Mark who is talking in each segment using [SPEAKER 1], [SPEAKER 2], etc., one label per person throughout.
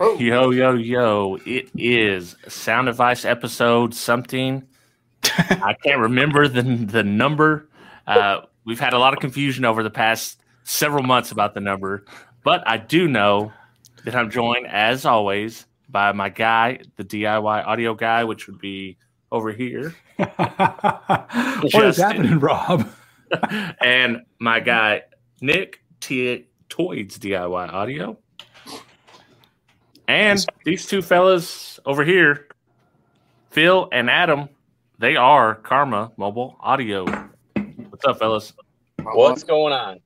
[SPEAKER 1] Oh.
[SPEAKER 2] Yo, yo, yo. It is Sound Advice episode something. I can't remember the, the number. Uh, we've had a lot of confusion over the past several months about the number, but I do know that I'm joined, as always, by my guy, the DIY audio guy, which would be over here,
[SPEAKER 3] what is happening, Rob?
[SPEAKER 2] and my guy, Nick T- Toys DIY audio. And these two fellas over here, Phil and Adam, they are Karma Mobile Audio. What's up, fellas?
[SPEAKER 4] What's going on?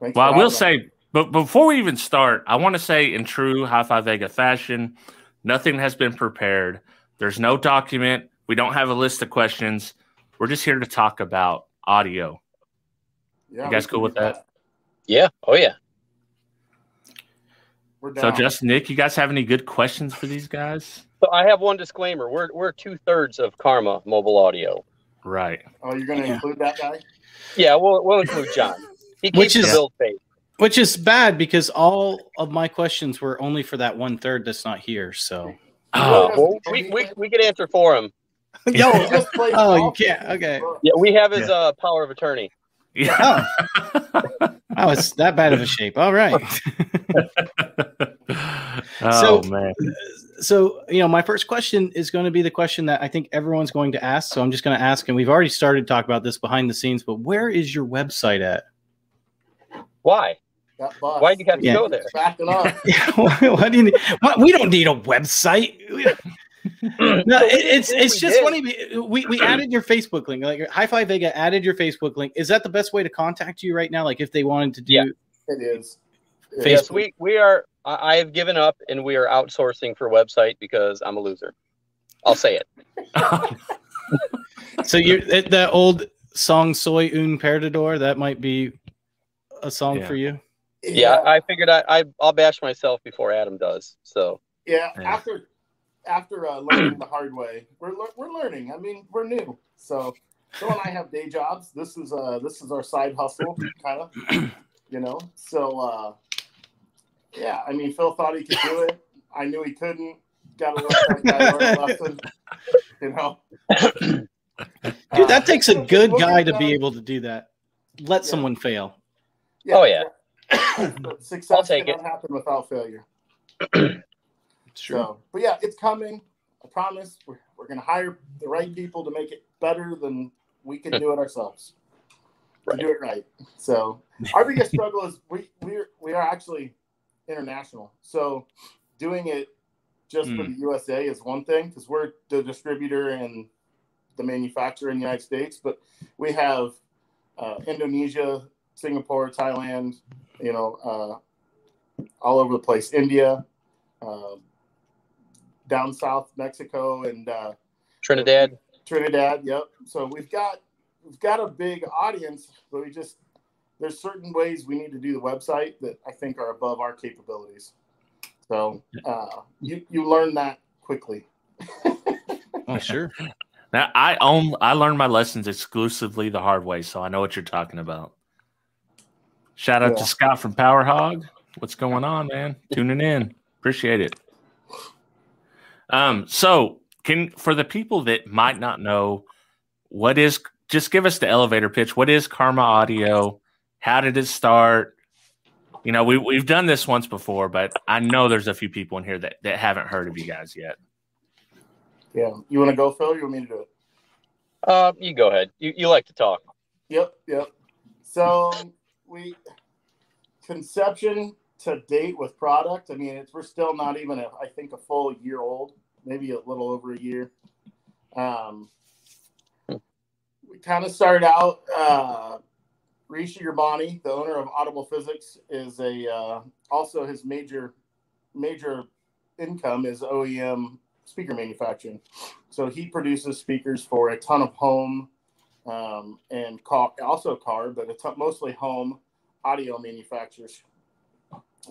[SPEAKER 1] Thanks
[SPEAKER 2] Well, I will say, but before we even start, I want to say in true High Five Vega fashion, nothing has been prepared. There's no document. We don't have a list of questions. We're just here to talk about audio.
[SPEAKER 1] Yeah,
[SPEAKER 2] you guys cool with
[SPEAKER 1] do
[SPEAKER 2] that?
[SPEAKER 4] Yeah. Oh yeah.
[SPEAKER 1] We're
[SPEAKER 2] So,
[SPEAKER 1] down.
[SPEAKER 2] Justin, Nick, you guys have any good questions for these guys?
[SPEAKER 4] So I have one disclaimer. We're we're two thirds of Karma Mobile Audio.
[SPEAKER 2] Right.
[SPEAKER 1] oh, you're going to
[SPEAKER 3] Yeah.
[SPEAKER 1] include that guy?
[SPEAKER 4] Yeah, we'll we'll include John. He keeps
[SPEAKER 5] Which
[SPEAKER 4] the
[SPEAKER 5] is-
[SPEAKER 4] build phase.
[SPEAKER 5] Which is bad because all of my questions were only for that one third that's not here. So,
[SPEAKER 2] Oh,
[SPEAKER 4] well, we, we we could answer for him.
[SPEAKER 5] yo,
[SPEAKER 1] He just played
[SPEAKER 5] oh, you can't. Okay.
[SPEAKER 4] Yeah, we have his uh, power of attorney.
[SPEAKER 2] yeah.
[SPEAKER 5] Oh, was that bad of a shape. All right.
[SPEAKER 2] oh
[SPEAKER 5] So-
[SPEAKER 2] man.
[SPEAKER 5] So, you know, my first question is going to be the question that I think everyone's going to ask. So, I'm just going to ask, and we've already started to talk about this behind the scenes, but where is your website at?
[SPEAKER 4] Why?
[SPEAKER 1] Why
[SPEAKER 4] do you have to
[SPEAKER 5] Yeah.
[SPEAKER 4] go there?
[SPEAKER 1] Backing up.
[SPEAKER 5] why, why do you need, why, we don't need a website. no, it, it's it's just
[SPEAKER 4] did.
[SPEAKER 5] funny. we- We we added your Facebook link. Like High Five Vega added your Facebook link. Is that the best way to contact you right now? Like if they wanted to do
[SPEAKER 4] Yeah.
[SPEAKER 1] It is. It
[SPEAKER 5] Facebook.
[SPEAKER 4] Yes, we we are. I I have given up and we are outsourcing for website because I'm a loser. I'll say it.
[SPEAKER 5] so you're that that old song Soy un perdedor, that might be a song
[SPEAKER 2] Yeah.
[SPEAKER 5] for you.
[SPEAKER 1] is.
[SPEAKER 4] Yeah, I figured I, I I'll bash myself before Adam does. So
[SPEAKER 1] Yeah,
[SPEAKER 2] Yeah.
[SPEAKER 1] after after uh, learning the hard way, we're we're learning. I mean, we're new, so Phil and I have day jobs. This is uh this is our side hustle, kind of, you know. So uh, yeah, I mean, Phil thought he could do it. I knew he couldn't. Got to let that guy learn lesson, you know.
[SPEAKER 5] Dude, that takes a good
[SPEAKER 1] We'll
[SPEAKER 5] guy
[SPEAKER 1] get
[SPEAKER 5] to be able to do that. Let
[SPEAKER 1] Yeah.
[SPEAKER 5] someone fail.
[SPEAKER 4] Oh, yeah.
[SPEAKER 1] But Success
[SPEAKER 4] I'll take
[SPEAKER 1] cannot happen without failure.
[SPEAKER 5] It's
[SPEAKER 1] So, but yeah, it's coming. I promise. We're, we're going to hire the right people to make it better than we can do it ourselves.
[SPEAKER 4] Right.
[SPEAKER 1] do it right. So, our biggest struggle is we we're we are actually international. So, doing it just for
[SPEAKER 2] Hmm.
[SPEAKER 1] the USA is one thing because we're the distributor and the manufacturer in the United States, but we have uh, Indonesia, Singapore, Thailand, you know, uh, all over the place. India, uh, down south, Mexico, and uh,
[SPEAKER 4] Trinidad.
[SPEAKER 1] Trinidad. Yep. So we've got we've got a big audience, but we just there's certain ways we need to do the website that I think are above our capabilities. So uh, you you learn that quickly.
[SPEAKER 5] Oh, sure.
[SPEAKER 2] Now I own I learned my lessons exclusively the hard way, so I know what you're talking about. Shout out
[SPEAKER 1] Yeah.
[SPEAKER 2] to Scott from Power Hog. What's going on, man? Tuning in. Appreciate it. Um, so can for the people that might not know what is just give us the elevator pitch. What is Karma Audio? How did it start? You know, we we've done this once before, but I know there's a few people in here that, that haven't heard of you guys yet.
[SPEAKER 1] Yeah. You want to go, Phil? Or you want me to do it?
[SPEAKER 4] Uh, you go ahead. You you like to talk.
[SPEAKER 1] Yep, yep. So we conception to date with product. I mean, we're still not even a, I think a full year old, maybe a little over a year. Um, we kind of started out. Uh, Rishi Urbani, the owner of Audible Physics, is a uh, also his major major income is OEM speaker manufacturing. So he produces speakers for a ton of home um, and car, also car, but it's mostly home audio manufacturers.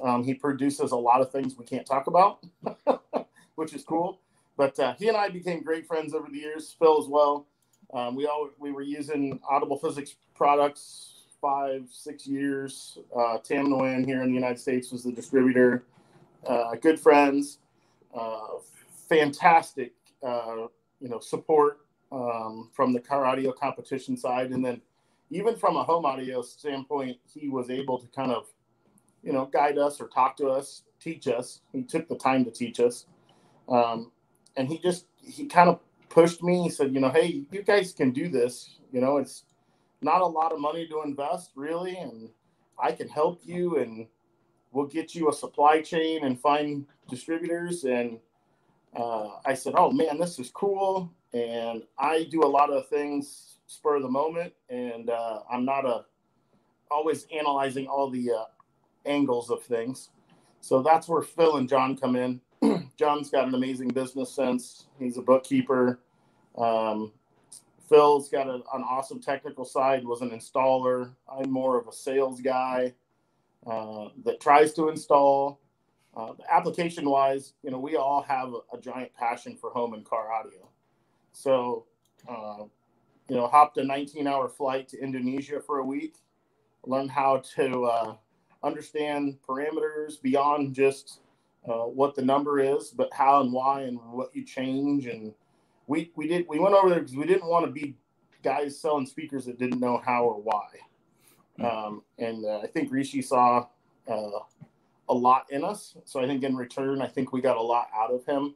[SPEAKER 1] Um, he produces a lot of things we can't talk about, which is cool. But uh, he and I became great friends over the years. Phil as well. Um, we all we were using Audible Physics products five, six years. Uh, Tam Nguyen here in the United States was the distributor. uh, good friends, uh, fantastic, uh, you know, support um, from the car audio competition side, and then even from a home audio standpoint, he was able to kind of, you know, guide us or talk to us, teach us. He took the time to teach us, um, and he just he kind of pushed me. He said, you know, hey, you guys can do this. You know, it's not a lot of money to invest really, and I can help you, and we'll get you a supply chain and find distributors. And uh, I said, oh man, this is cool. And I do a lot of things spur of the moment, and uh, I'm not a always analyzing all the uh, angles of things. So that's where Phil and John come in. John's got an amazing business sense. He's a bookkeeper. Um, Phil's got a, an awesome technical side. Was an installer. I'm more of a sales guy uh, that tries to install. Uh, application wise, you know, we all have a, a, giant passion for home and car audio. So, uh, you know, hopped a 19 hour flight to Indonesia for a week, learned how to uh, understand parameters beyond just uh, what the number is, but how and why and what you change. And we, we did, we went over there because we didn't want to be guys selling speakers that didn't know how or why. Um, and uh, I think Rishi saw uh, a lot in us. So I think in return, I think we got a lot out of him,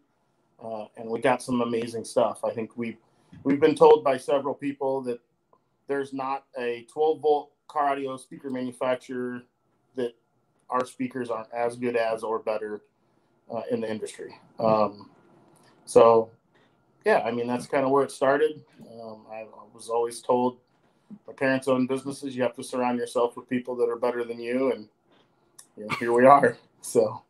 [SPEAKER 1] uh, and we got some amazing stuff. I think we we've been told by several people that there's not a 12 volt car audio speaker manufacturer our speakers aren't as good as or better uh, in the industry. Um, so yeah, I mean that's kind of where it started. Um, I was always told my parents own businesses. You have to surround yourself with people that are better than you, and you know, here we are. So,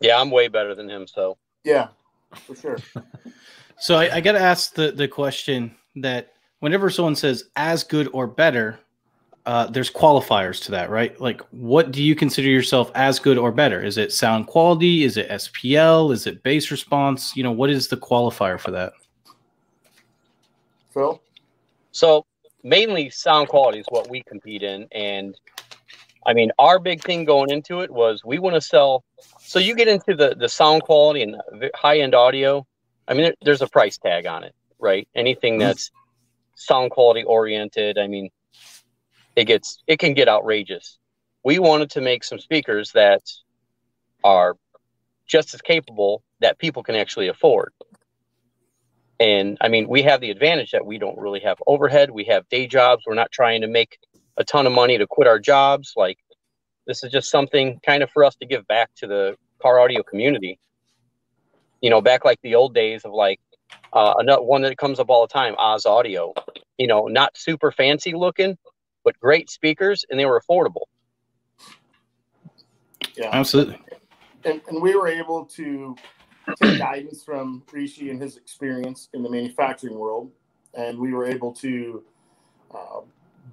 [SPEAKER 4] yeah, I'm way better than him. So,
[SPEAKER 1] yeah, for sure.
[SPEAKER 5] so I, I got to ask the the question that whenever someone says as good or better, uh, there's qualifiers to that, right? Like, what do you consider yourself as good or better? Is it sound quality? Is it SPL? Is it bass response? You know, what is the qualifier for that?
[SPEAKER 1] Phil?
[SPEAKER 4] So, mainly sound quality is what we compete in. And I mean, our big thing going into it was we want to sell. So you get into the the sound quality and high end audio. I mean, there, there's a price tag on it, right? Anything mm-hmm. that's sound quality oriented. I mean, it gets it can get outrageous. We wanted to make some speakers that are just as capable that people can actually afford. And I mean, we have the advantage that we don't really have overhead. We have day jobs. We're not trying to make a ton of money to quit our jobs. Like this is just something kind of for us to give back to the car audio community. You know, back like the old days of like uh, another one that comes up all the time, Oz Audio. You know, not super fancy looking, but great speakers, and they were affordable.
[SPEAKER 5] Yeah, absolutely.
[SPEAKER 1] And, and we were able to take guidance from Rishi and his experience in the manufacturing world, and we were able to uh,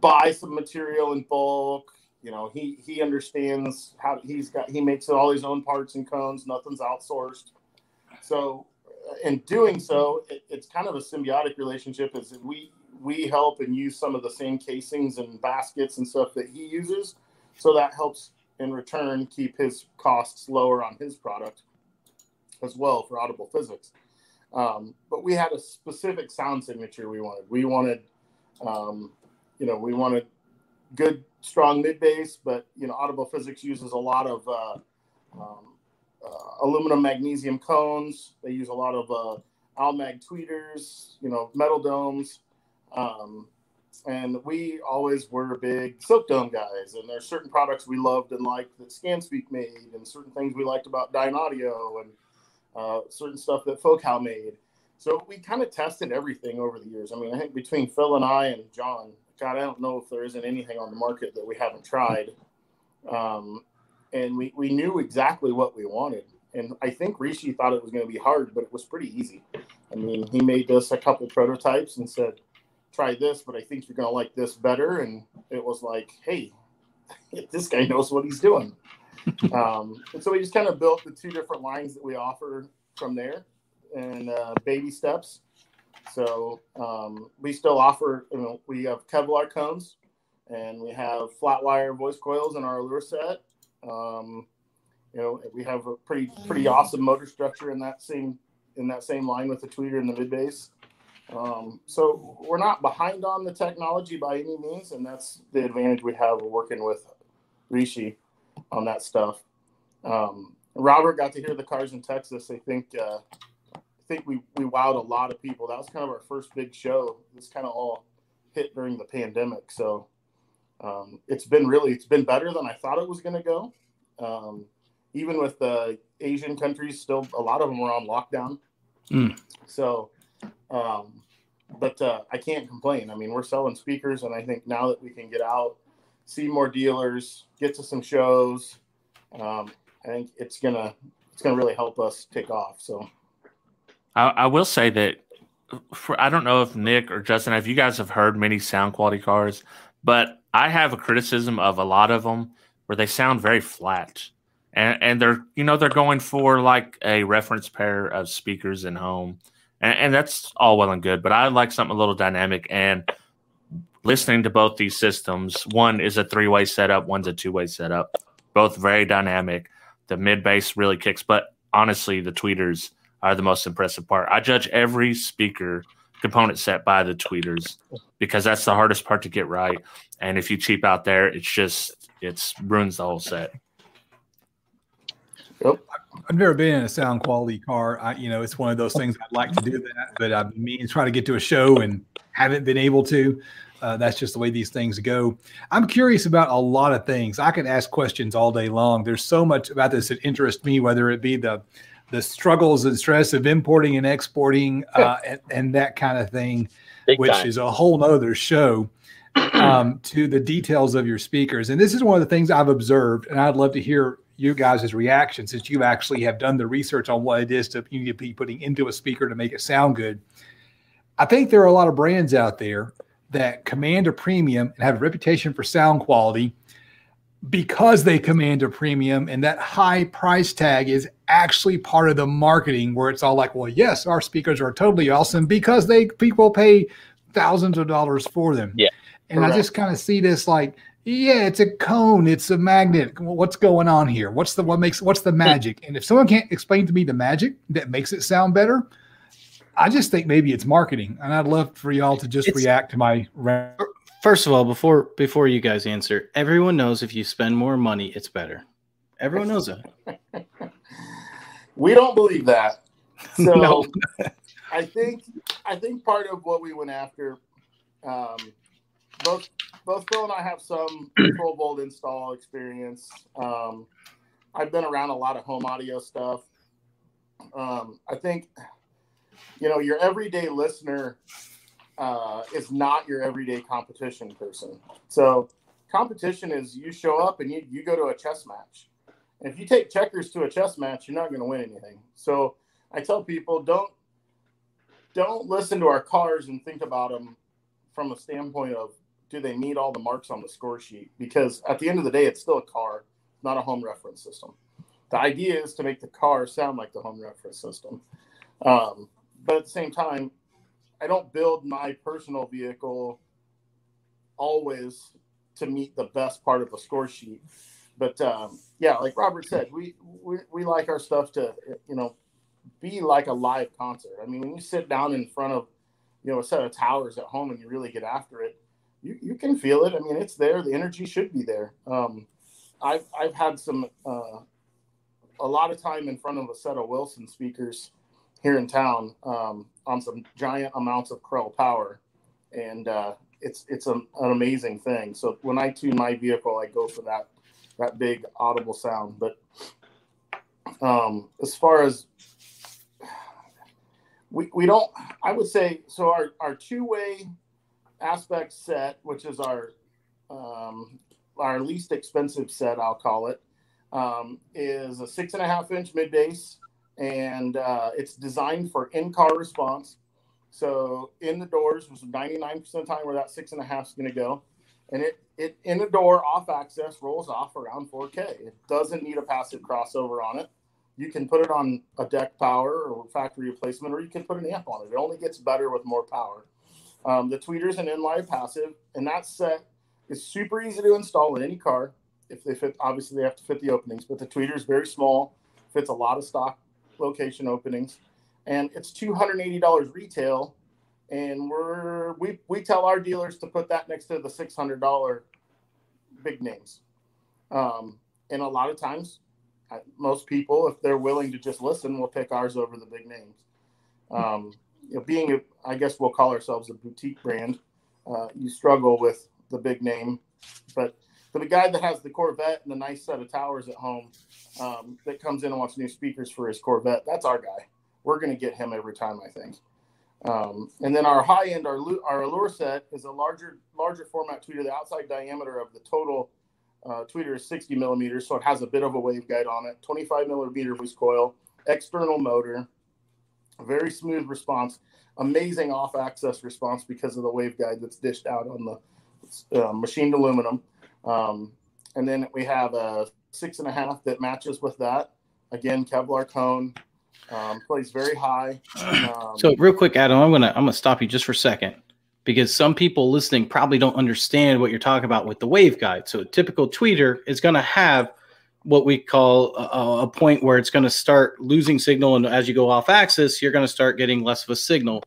[SPEAKER 1] buy some material in bulk. You know, he he understands how he's got he makes all his own parts and cones. Nothing's outsourced. So, uh, in doing so, it, it's kind of a symbiotic relationship. As we we help and use some of the same casings and baskets and stuff that he uses, so that helps in return keep his costs lower on his product as well for audible physics. Um, but we had a specific sound signature we wanted. We wanted um, you know, we wanted good, strong mid bass, but you know, Audible Physics uses a lot of uh, um, uh, aluminum magnesium cones. They use a lot of uh, Almag tweeters, you know, metal domes. Um, and we always were big silk dome guys. And there's certain products we loved and liked that ScanSpeak made, and certain things we liked about Dynaudio, and uh, certain stuff that Focal made. So we kind of tested everything over the years. I mean, I think between Phil and I and John, God, I don't know if there isn't anything on the market that we haven't tried. Um, and we, we knew exactly what we wanted. And I think Rishi thought it was going to be hard, but it was pretty easy. I mean, he made us a couple prototypes and said, try this, but I think you're going to like this better. And it was like, hey, this guy knows what he's doing. um, and so we just kind of built the two different lines that we offer from there and uh, baby steps. So um, we still offer, you know, we have Kevlar cones and we have flat wire voice coils in our Allure set. Um, You know, we have a pretty pretty awesome motor structure in that same in that same line with the tweeter and the mid bass. Um, so we're not behind on the technology by any means, and that's the advantage we have working with Rishi on that stuff. Um, Robert got to hear the cars in Texas. I think uh, I think we we wowed a lot of people. That was kind of our first big show. This kind of all hit during the pandemic, so um, it's been really it's been better than I thought it was going to go. Um, even with the Asian countries, still a lot of them were on lockdown.
[SPEAKER 5] Mm.
[SPEAKER 1] So, um, but uh, I can't complain. I mean, we're selling speakers, and I think now that we can get out, see more dealers, get to some shows, um, I think it's gonna it's gonna really help us take off. So,
[SPEAKER 2] I, I will say that for I don't know if Nick or Justin, if you guys have heard many sound quality cars, but I have a criticism of a lot of them where they sound very flat. And, and they're you know they're going for like a reference pair of speakers in home and, and that's all well and good but i like something a little dynamic and listening to both these systems. One is a three-way setup one's a two-way setup. Both very dynamic. The mid bass really kicks but honestly the tweeters are the most impressive part. I judge every speaker component set by the tweeters because that's the hardest part to get right. And if you cheap out there it's just it's ruins the whole set
[SPEAKER 3] I've never been in a sound quality car. I, you know, it's one of those things I'd like to do that, but I mean, try to get to a show and haven't been able to. Uh, that's just the way these things go. I'm curious about a lot of things. I could ask questions all day long. There's so much about this that interests me, whether it be the the struggles and stress of importing and exporting uh, and, and, that kind of thing,
[SPEAKER 4] Big
[SPEAKER 3] which
[SPEAKER 4] time.
[SPEAKER 3] is a whole nother show. Um, to the details of your speakers, and this is one of the things I've observed, and I'd love to hear you guys' reaction since you actually have done the research on what it is to you need to be putting into a speaker to make it sound good. I think there are a lot of brands out there that command a premium and have a reputation for sound quality because they command a premium and that high price tag is actually part of the marketing where it's all like well yes our speakers are totally awesome because they people pay thousands of dollars for them
[SPEAKER 4] Yeah.
[SPEAKER 3] and i just kind of see this like yeah it's a cone it's a magnet what's going on here what's the what makes what's the magic and if someone can't explain to me the magic that makes it sound better i just think maybe it's marketing and i'd love for y'all to just
[SPEAKER 5] It's-
[SPEAKER 3] react to my ra-
[SPEAKER 5] First of all, before before you guys answer, everyone knows if you spend more money, it's better. Everyone knows that.
[SPEAKER 1] we don't believe that. So,
[SPEAKER 5] No.
[SPEAKER 1] I think I think part of what we went after, um, both both Phil and I have some control volt install experience. Um, I've been around a lot of home audio stuff. Um, I think you know your everyday listener uh, is not your everyday competition person. So competition is you show up and you, you go to a chess match. And if you take checkers to a chess match, you're not going to win anything. So I tell people don't don't listen to our cars and think about them from a standpoint of do they meet all the marks on the score sheet? Because at the end of the day, it's still a car, not a home reference system. The idea is to make the car sound like the home reference system. Um, but at the same time, I don't build my personal vehicle always to meet the best part of the score sheet. But um, yeah, like Robert said, we, we we like our stuff to you know be like a live concert. I mean, when you sit down in front of you know a set of towers at home and you really get after it, you, you can feel it. I mean, it's there. The energy should be there. Um, I've I've had some uh, a lot of time in front of a set of Wilson speakers here in town um, on some giant amounts of Krell power, and uh, it's it's an, an amazing thing. So when I tune my vehicle, I go for that that big audible sound. But um, as far as we, we don't i would say so our, our two-way aspect set which is our um, our least expensive set i'll call it um, is a six and a half inch mid bass and uh, it's designed for in-car response so in the doors was 99% of the time where that six and a half is going to go and it it in the door off axis rolls off around 4k it doesn't need a passive crossover on it you can put it on a deck power or factory replacement, or you can put an amp on it. It only gets better with more power. Um, the tweeter's an inline passive, and that set is super easy to install in any car. if they fit, obviously they have to fit the openings, but the tweeter is very small, fits a lot of stock location openings, and it's two hundred eighty dollars retail. And we're we we tell our dealers to put that next to the six hundred dollar big names. Um, and a lot of times, most people, if they're willing to just listen, will pick ours over the big names. Um, you know, being, a, I guess we'll call ourselves a boutique brand, uh, you struggle with the big name. But for the guy that has the Corvette and a nice set of towers at home, um, that comes in and wants new speakers for his Corvette, that's our guy. We're going to get him every time, I think. Um, and then our high end, our our Allure set is a larger larger format tweeter. The outside diameter of the total uh, tweeter is 60 millimeters, so it has a bit of a waveguide on it. 25 millimeter voice coil, external motor, very smooth response, amazing off axis response because of the waveguide that's dished out on the uh, machined aluminum. Um, and then we have a six and a half that matches with that. Again, Kevlar cone, um, plays very high. Um,
[SPEAKER 5] so real quick, Adam, I'm gonna I'm gonna stop you just for a second because some people listening probably don't understand what you're talking about with the waveguide. So a typical tweeter is gonna have what we call a, a point where it's going to start losing signal, and as you go off axis, you're going to start getting less of a signal.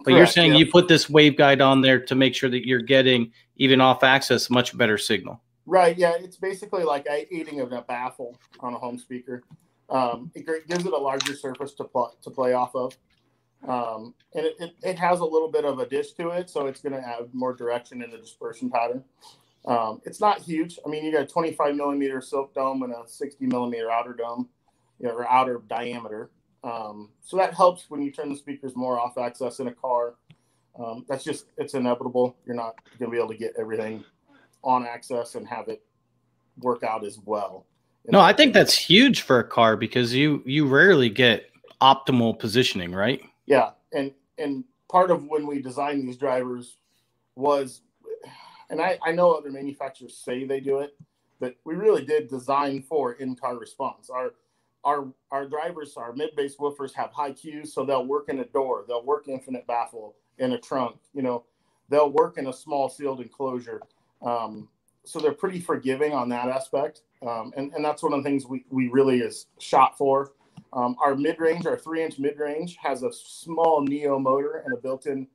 [SPEAKER 5] But Correct, you're saying yeah. you put this waveguide on there to make sure that you're getting even off axis much better signal.
[SPEAKER 1] Right. Yeah. It's basically like eating a baffle on a home speaker. Um, it gives it a larger surface to, pl- to play off of. Um, and it, it, it, has a little bit of a dish to it, so it's going to add more direction in the dispersion pattern. Um, it's not huge. I mean, you got a 25 millimeter silk dome and a 60 millimeter outer dome, you know, or outer diameter. Um, so that helps when you turn the speakers more off axis in a car. Um, that's just it's inevitable. You're not going to be able to get everything on axis and have it work out as well.
[SPEAKER 5] No, I think that's huge for a car because you you rarely get optimal positioning, right?
[SPEAKER 1] Yeah, and and part of when we designed these drivers was and I, I know other manufacturers say they do it, but we really did design for in-car response. Our our our drivers, our mid-bass woofers have high Qs, so they'll work in a door, they'll work infinite baffle in a trunk, you know, they'll work in a small sealed enclosure. Um, so they're pretty forgiving on that aspect. Um, and, and that's one of the things we, we really is shot for. Um, our mid-range, our three-inch mid-range has a small Neo motor and a built-in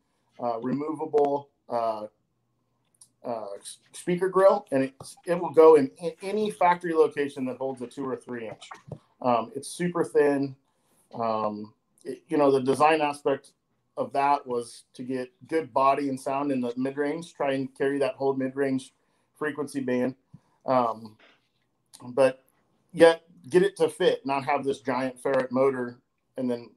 [SPEAKER 1] uh, removable uh, uh, speaker grill, and it, it will go in, in, any factory location that holds a two or three inch. Um, it's super thin. Um, it, you know, the design aspect of that was to get good body and sound in the mid range, try and carry that whole mid range frequency band. Um, but yet get it to fit, not have this giant ferrite motor. And then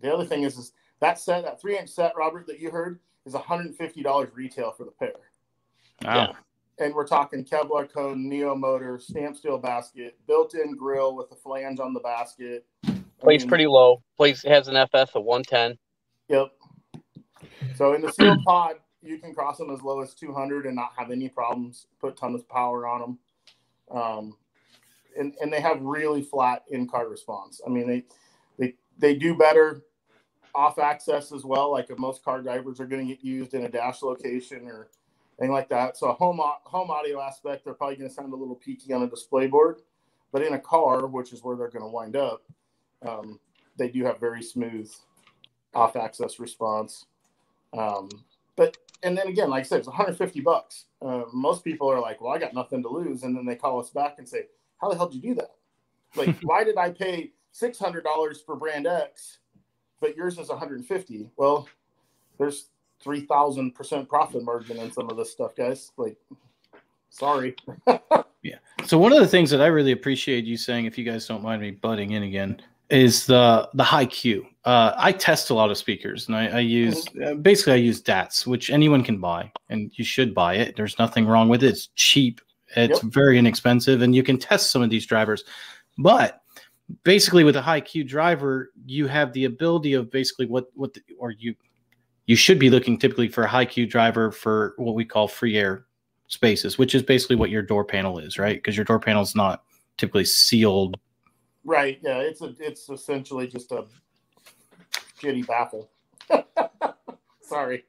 [SPEAKER 1] the other thing is, is that set, that three inch set, Robert, that you heard, is $150 retail for the pair.
[SPEAKER 5] Wow. Yeah.
[SPEAKER 1] And we're talking Kevlar cone, Neo motor, stamp steel basket, built-in grill with a flange on the basket.
[SPEAKER 4] Plays pretty low. Plays has an FF of 110.
[SPEAKER 1] Yep. So in the sealed pod, you can cross them as low as 200 and not have any problems. Put tons of power on them. Um, and, and they have really flat in-car response. I mean, they they they do better off axis as well. Like most car drivers are going to get used in a dash location or anything like that. So a home home audio aspect, they're probably going to sound a little peaky on a display board, but in a car, which is where they're going to wind up, um, they do have very smooth off axis response. Um, but and then again, like I said, it's 150 bucks. Uh, most people are like, "Well, I got nothing to lose," and then they call us back and say, "How the hell did you do that? Like, why did I pay six hundred dollars for brand X, but yours is 150?" Well, there's three thousand percent profit margin in some of this stuff, guys. Like, sorry.
[SPEAKER 5] yeah. So one of the things that I really appreciate you saying, if you guys don't mind me butting in again, is the the high Q. Uh, I test a lot of speakers, and I, I use mm-hmm. uh, basically I use DATs, which anyone can buy, and you should buy it. There's nothing wrong with it. It's cheap. It's yep. very inexpensive, and you can test some of these drivers. But basically, with a high Q driver, you have the ability of basically what what the, or you you should be looking typically for a high Q driver for what we call free air spaces, which is basically what your door panel is, right? Because your door panel is not typically sealed.
[SPEAKER 1] Right. Yeah. It's a it's essentially just a shitty baffle. Sorry.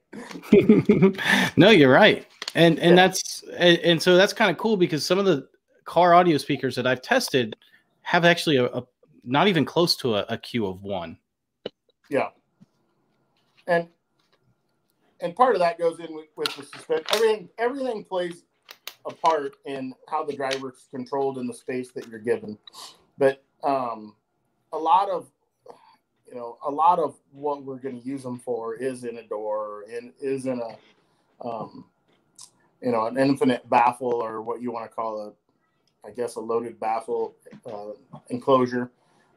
[SPEAKER 5] no, you're right. And and yeah. that's and, and so that's kind of cool because some of the car audio speakers that I've tested have actually a, a not even close to a, a Q of one.
[SPEAKER 1] Yeah, and and part of that goes in with, with the suspension. Everything everything plays a part in how the driver's controlled in the space that you're given. But um, a lot of you know a lot of what we're going to use them for is in a door and is in a um, you know an infinite baffle or what you want to call a I guess a loaded baffle uh, enclosure.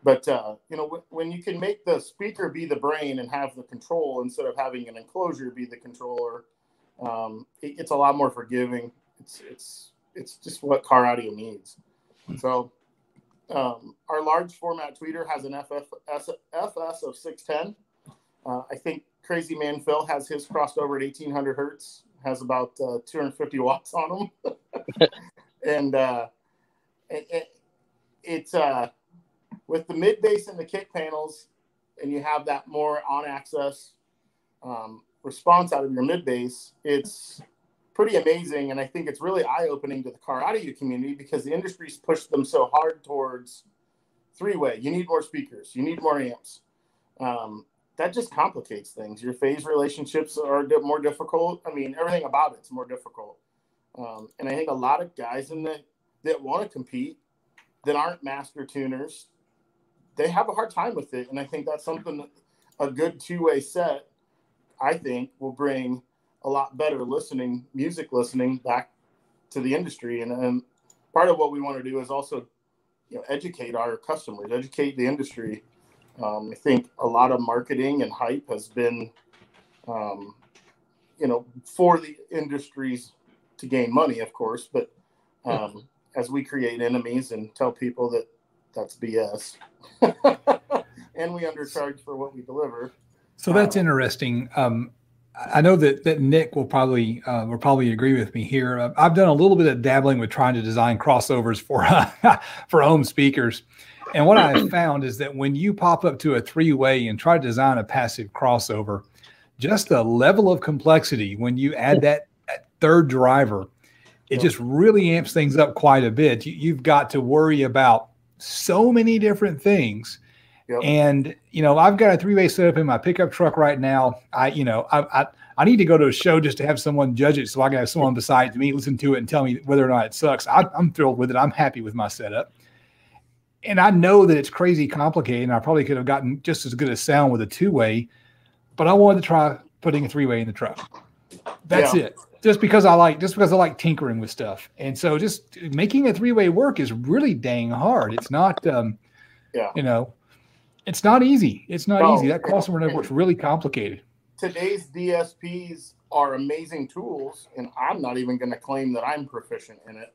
[SPEAKER 1] But uh, you know, when you can make the speaker be the brain and have the control instead of having an enclosure be the controller, um, it, it's a lot more forgiving. It's it's it's just what car audio needs. So, um, our large format tweeter has an FF, FS of 610. Uh, I think Crazy Man Phil has his crossed over at 1800 hertz, has about uh, 250 watts on them, and uh, it, it, it's uh, with the mid bass and the kick panels, and you have that more on axis um, response out of your mid bass, it's pretty amazing. And I think it's really eye opening to the car audio community because the industry's pushed them so hard towards three way. You need more speakers, you need more amps. Um, that just complicates things. Your phase relationships are more difficult. I mean, everything about it's more difficult. Um, and I think a lot of guys in the that want to compete that aren't master tuners they have a hard time with it. And I think that's something that a good two way set, I think, will bring a lot better listening, music listening back to the industry. And, and part of what we want to do is also you know, educate our customers, educate the industry. Um, I think a lot of marketing and hype has been, um, you know, for the industries to gain money, of course, but um, as we create enemies and tell people that that's BS. and we undercharge for what we deliver.
[SPEAKER 3] So that's uh, interesting. Um, I know that that Nick will probably uh, will probably agree with me here. Uh, I've done a little bit of dabbling with trying to design crossovers for for home speakers, and what I found is that when you pop up to a three way and try to design a passive crossover, just the level of complexity when you add that, that third driver, it just really amps things up quite a bit. You, you've got to worry about so many different things. Yep. And you know, I've got a three-way setup in my pickup truck right now. I, you know, I, I I need to go to a show just to have someone judge it, so I can have someone besides me listen to it and tell me whether or not it sucks. I, I'm thrilled with it. I'm happy with my setup, and I know that it's crazy complicated. And I probably could have gotten just as good a sound with a two-way, but I wanted to try putting a three-way in the truck. That's yeah. it just because I like just because I like tinkering with stuff. And so just making a three-way work is really dang hard. It's not um yeah. you know, it's not easy. It's not no, easy. That crossover network's really complicated.
[SPEAKER 1] Today's DSPs are amazing tools, and I'm not even going to claim that I'm proficient in it.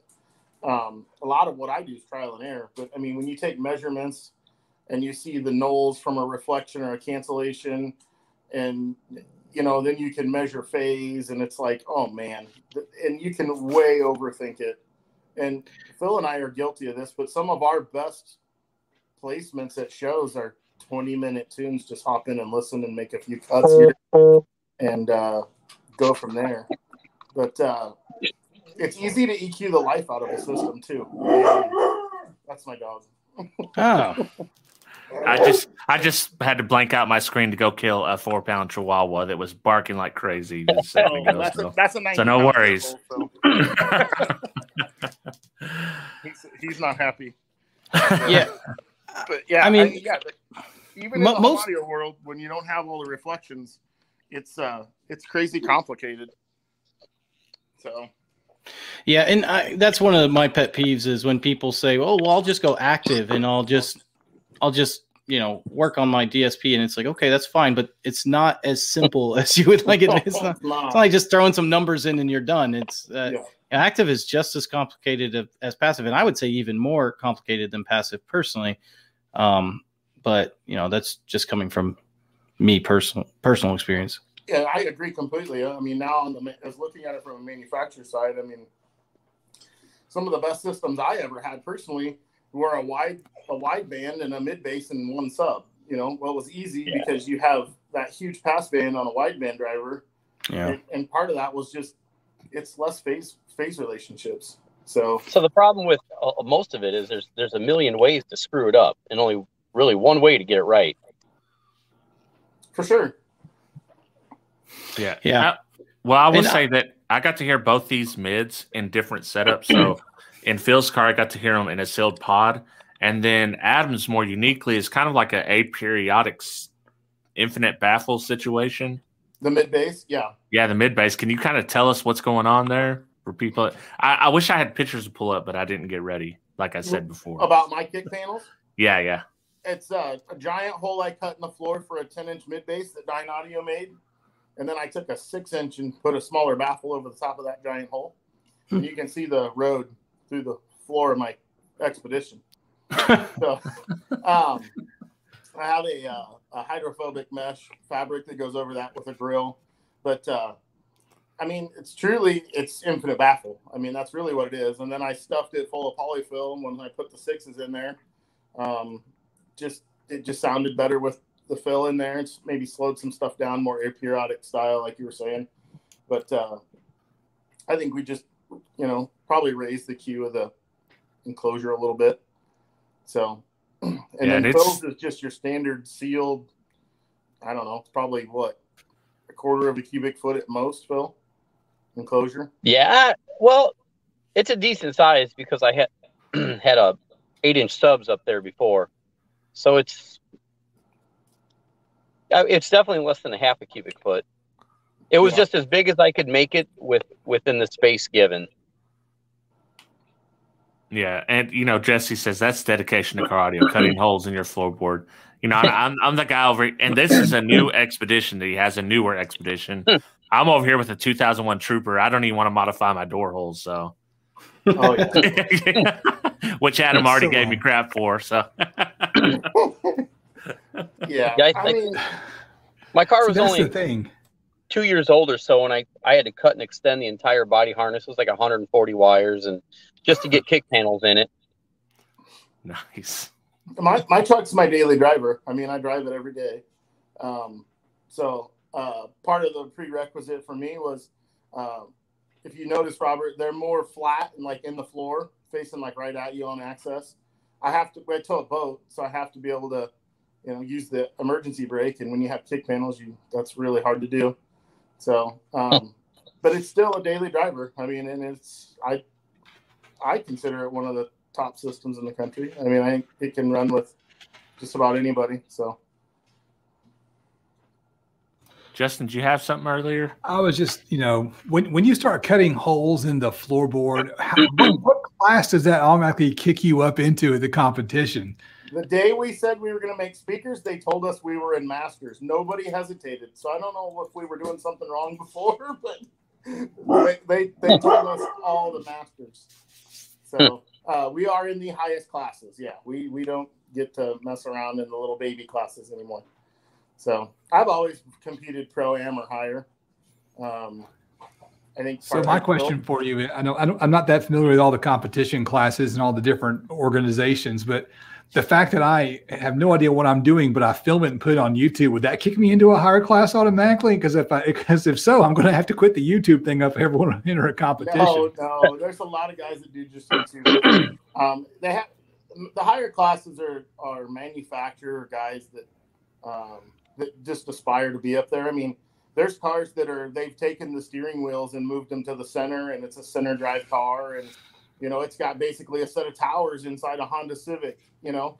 [SPEAKER 1] Um, a lot of what I do is trial and error. But I mean, when you take measurements and you see the nulls from a reflection or a cancellation, and you know, then you can measure phase, and it's like, oh man, and you can way overthink it. And Phil and I are guilty of this, but some of our best placements at shows are 20 minute tunes. Just hop in and listen and make a few cuts here and uh, go from there. But uh, it's easy to EQ the life out of a system too. That's my dog.
[SPEAKER 5] oh.
[SPEAKER 2] I just I just had to blank out my screen to go kill a four pound chihuahua that was barking like crazy. Just
[SPEAKER 1] ago, that's, so. A, that's a
[SPEAKER 2] so no worries.
[SPEAKER 1] so. he's, he's not happy.
[SPEAKER 5] Yeah,
[SPEAKER 1] but yeah, I mean, I, yeah, even in the audio world, when you don't have all the reflections, it's uh, it's crazy complicated. So.
[SPEAKER 5] Yeah, and I, that's one of my pet peeves is when people say, "Oh, well, I'll just go active and I'll just I'll just you know work on my DSP, and it's like okay, that's fine, but it's not as simple as you would like it. It's not, it's not like just throwing some numbers in and you're done. It's uh, yeah. active is just as complicated as passive, and I would say even more complicated than passive personally. Um, but you know that's just coming from me personal personal experience.
[SPEAKER 1] Yeah, I agree completely. I mean, now on the as looking at it from a manufacturer side, I mean, some of the best systems I ever had personally were a wide a wide band and a mid bass and one sub. You know, well, it was easy yeah. because you have that huge pass band on a wide band driver.
[SPEAKER 5] Yeah.
[SPEAKER 1] And, and, part of that was just it's less phase phase relationships. So
[SPEAKER 4] So the problem with uh, most of it is there's there's a million ways to screw it up, and only really one way to get it right.
[SPEAKER 1] for sure,
[SPEAKER 2] Yeah.
[SPEAKER 5] Yeah.
[SPEAKER 2] Uh, well, I will
[SPEAKER 5] And I-
[SPEAKER 2] say that I got to hear both these mids in different setups. So in Phil's car, I got to hear him in a sealed pod. And then Adams, more uniquely, is kind of like a aperiodic infinite baffle situation.
[SPEAKER 1] the mid bass, yeah.
[SPEAKER 2] Yeah, the mid bass. Can you kind of tell us what's going on there for people? I, I wish I had pictures to pull up, but I didn't get ready, like I said before.
[SPEAKER 1] About my kick panels,
[SPEAKER 2] Yeah, yeah.
[SPEAKER 1] it's a, a giant hole I cut in the floor for a 10 inch mid bass that Dynaudio made. And then I took a six inch and put a smaller baffle over the top of that giant hole. And you can see the road through the floor of my expedition. So, um, I have a, uh, a hydrophobic mesh fabric that goes over that with a grill. But, uh, I mean, it's truly, it's infinite baffle. I mean, that's really what it is. And then I stuffed it full of polyfill when I put the sixes in there. Um, just, it just sounded better with the fill in there. It's maybe slowed some stuff down, more aperiodic style, like you were saying. But, uh, I think we just, you know, probably raise the Q of the enclosure a little bit. So, and
[SPEAKER 2] Yeah,
[SPEAKER 1] then
[SPEAKER 2] and it's-
[SPEAKER 1] is just your standard sealed. I don't know, it's probably what a quarter of a cubic foot at most, Phil. Enclosure.
[SPEAKER 4] Yeah, well, it's a decent size because I had had a eight inch subs up there before, so it's uh, it's definitely less than a half a cubic foot. It was
[SPEAKER 1] Yeah.
[SPEAKER 4] just as big as I could make it with within the space given.
[SPEAKER 2] Yeah, and you know, Jesse says that's dedication to car audio, cutting holes in your floorboard. You know, I, I'm I'm the guy over, and this is a new expedition that he has a newer expedition. Hmm. I'm over here with a 2001 Trooper. I don't even want to modify my door holes, so
[SPEAKER 1] Oh yeah.
[SPEAKER 2] which Adam
[SPEAKER 3] That's
[SPEAKER 2] already
[SPEAKER 3] so
[SPEAKER 2] gave me crap for. So
[SPEAKER 1] yeah.
[SPEAKER 4] Yeah, I
[SPEAKER 1] I
[SPEAKER 4] think-
[SPEAKER 1] mean,
[SPEAKER 4] My car was only
[SPEAKER 3] the thing.
[SPEAKER 4] Two years old or so, and I I had to cut and extend the entire body harness. It was like 140 wires, and just to get kick panels in it.
[SPEAKER 2] nice.
[SPEAKER 1] my my truck's my daily driver. I mean, I drive it every day. Um, so uh, part of the prerequisite for me was, um, if you notice, Robert, they're more flat and like in the floor, facing like right at you on axis. I have to. I tow a boat, so I have to be able to, you know, use the emergency brake. And when you have kick panels, you that's really hard to do. So, um, but it's still a daily driver. I mean, and it's I I consider it one of the top systems in the country. I mean, I think it can run with just about anybody. So
[SPEAKER 2] Justin, did you have something earlier?
[SPEAKER 3] I was just, you know, when when you start cutting holes in the floorboard, how, what, what class does that automatically kick you up into the competition?
[SPEAKER 1] The day we said we were going to make speakers, they told us we were in masters. Nobody hesitated. So I don't know if we were doing something wrong before, but they they, they told us all the masters. So uh, we are in the highest classes. Yeah, we we don't get to mess around in the little baby classes anymore. So I've always competed pro am or higher. Um, I think.
[SPEAKER 3] So my
[SPEAKER 1] of-
[SPEAKER 3] question for you, I know I don't, I'm not that familiar with all the competition classes and all the different organizations, but the fact that I have no idea what I'm doing, but I film it and put it on YouTube, would that kick me into a higher class automatically? Because if I, because if so, I'm going to have to quit the YouTube thing if I ever want to enter a competition.
[SPEAKER 1] No, no. There's a lot of guys that do just YouTube. um, they have the higher classes are are manufacturer guys that um, that just aspire to be up there. I mean, there's cars that are they've taken the steering wheels and moved them to the center, and it's a center drive car, and you know it's got basically a set of towers inside a Honda Civic. You know,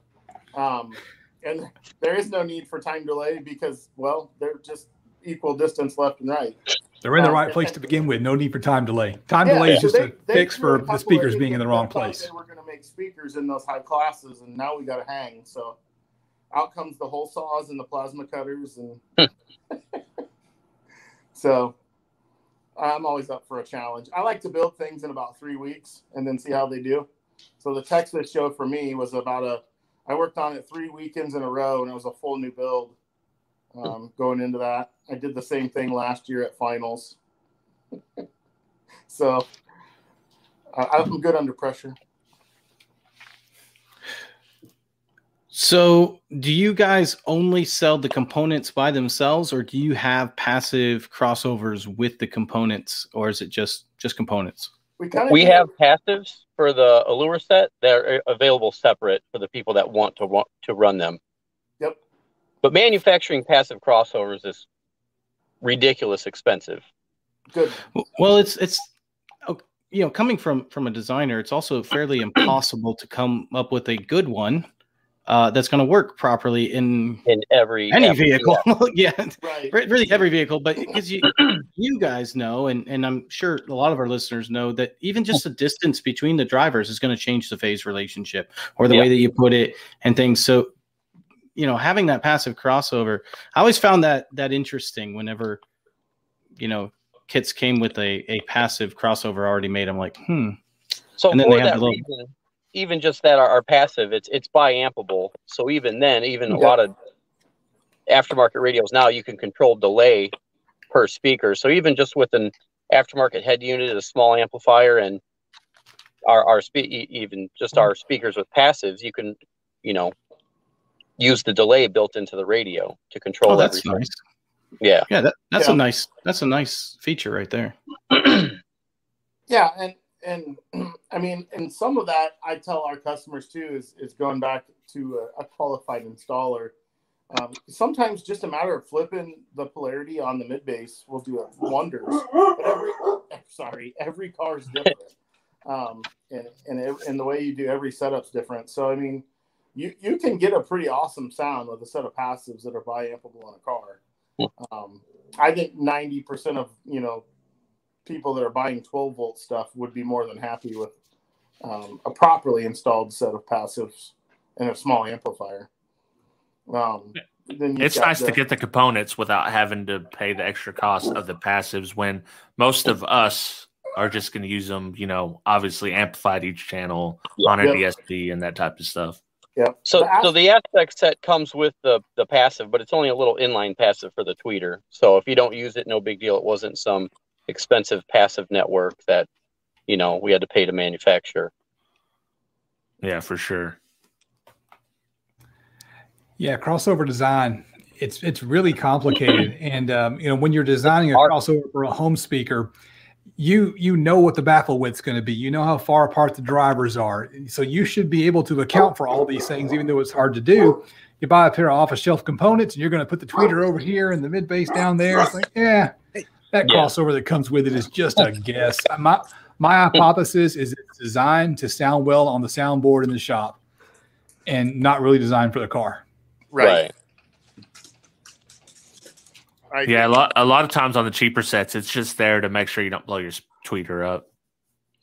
[SPEAKER 1] um, and there is no need for time delay because well, they're just equal distance left and right.
[SPEAKER 3] They're in the
[SPEAKER 1] Uh,
[SPEAKER 3] right place to begin with. No need for time delay. Time
[SPEAKER 1] Yeah,
[SPEAKER 3] delay is
[SPEAKER 1] so
[SPEAKER 3] just
[SPEAKER 1] they-
[SPEAKER 3] a
[SPEAKER 1] they
[SPEAKER 3] fix for the speakers being in the wrong place.
[SPEAKER 1] They were going to make speakers in those high classes, and now we got to hang. So out comes the hole saws and the plasma cutters, and so I'm always up for a challenge. I like to build things in about three weeks and then see how they do. So the Texas show for me was about a. I worked on it three weekends in a row, and it was a full new build. Um, going into that, I did the same thing last year at finals. so I I'm good under pressure.
[SPEAKER 5] So, do you guys only sell the components by themselves, or do you have passive crossovers with the components, or is it just just components?
[SPEAKER 1] we kind of
[SPEAKER 4] We have passives for the Allure set. They're available separate for the people that want to want to run them.
[SPEAKER 1] Yep.
[SPEAKER 4] But manufacturing passive crossovers is ridiculous expensive.
[SPEAKER 1] good.
[SPEAKER 5] Well, it's it's oh, you know coming from from a designer, it's also fairly impossible to come up with a good one uh, that's going to work properly in
[SPEAKER 4] in every
[SPEAKER 5] any
[SPEAKER 4] every-
[SPEAKER 5] vehicle. yeah,
[SPEAKER 1] Right.
[SPEAKER 5] really every vehicle. But because you you guys know, and and I'm sure a lot of our listeners know that even just the distance between the drivers is going to change the phase relationship or the
[SPEAKER 4] Yeah.
[SPEAKER 5] way that you put it and things. So you know having that passive crossover, I always found that that interesting. Whenever you know kits came with a a passive crossover already made, I'm like, hmm.
[SPEAKER 4] So
[SPEAKER 5] And then they have
[SPEAKER 4] that
[SPEAKER 5] the little-
[SPEAKER 4] reason, even just that our, our passive, it's it's biampable. So even then, even a lot of aftermarket radios now, you can control delay per speaker. So even just with an aftermarket head unit, a small amplifier, and our our spe- even just our speakers with passives, you can, you know, use the delay built into the radio to control
[SPEAKER 5] Oh, that's
[SPEAKER 4] everything.
[SPEAKER 5] nice.
[SPEAKER 4] Yeah.
[SPEAKER 5] Yeah, that, that's
[SPEAKER 1] Yeah.
[SPEAKER 5] a nice that's a nice feature right there.
[SPEAKER 1] Yeah, and and I mean, and some of that I tell our customers too is is going back to a, a qualified installer. Um, sometimes just a matter of flipping the polarity on the mid bass will do wonders. Every sorry, every car is different, um, and and it, and the way you do every setup's different. So I mean, you you can get a pretty awesome sound with a set of passives that are biampable on a car. Um, I think ninety percent of you know people that are buying 12 volt stuff would be more than happy with um, a properly installed set of passives and a small amplifier. Um, then you've
[SPEAKER 2] It's
[SPEAKER 1] got
[SPEAKER 2] nice
[SPEAKER 1] the-
[SPEAKER 2] to get the components without having to pay the extra cost of the passives when most of us are just going to use them, you know, obviously amplified each channel on an
[SPEAKER 1] Yeah.
[SPEAKER 2] ESP and that type of stuff.
[SPEAKER 1] Yeah.
[SPEAKER 4] So,
[SPEAKER 1] The
[SPEAKER 4] so the aspect set comes with the the passive, but it's only a little inline passive for the tweeter. So if you don't use it, no big deal. It wasn't some expensive passive network that you know we had to pay to manufacture.
[SPEAKER 2] Yeah, for sure.
[SPEAKER 3] Yeah, crossover design. It's it's really complicated, and um, you know when you're designing a crossover for a home speaker, you you know what the baffle width's going to be. You know how far apart the drivers are, so you should be able to account for all these things, even though it's hard to do. You buy a pair of off-the-shelf components, and you're going to put the tweeter over here and the mid bass down there. It's like, yeah, that
[SPEAKER 4] Yeah.
[SPEAKER 3] crossover that comes with it is just a guess. My my hypothesis is it's designed to sound well on the soundboard in the shop, and not really designed for the car.
[SPEAKER 1] right. I,
[SPEAKER 2] Yeah, a lot a lot of times on the cheaper sets, it's just there to make sure you don't blow your tweeter up.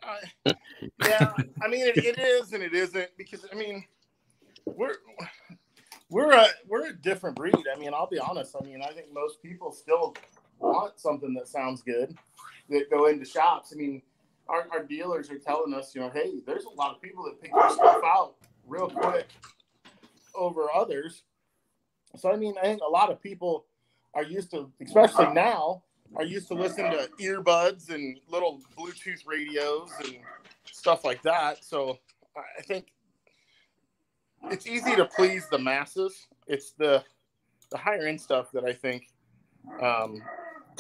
[SPEAKER 1] I- yeah, I mean it, it is and it isn't because I mean we're we're a we're a different breed. I mean, I'll be honest. I mean, I think most people still want something that sounds good that go into shops. I mean, our, our dealers are telling us, you know, hey, there's a lot of people that pick their stuff out real quick over others. So I mean, I think a lot of people are used to, especially now, are used to listening to earbuds and little Bluetooth radios and stuff like that. So I think it's easy to please the masses. It's the the higher end stuff that I think um,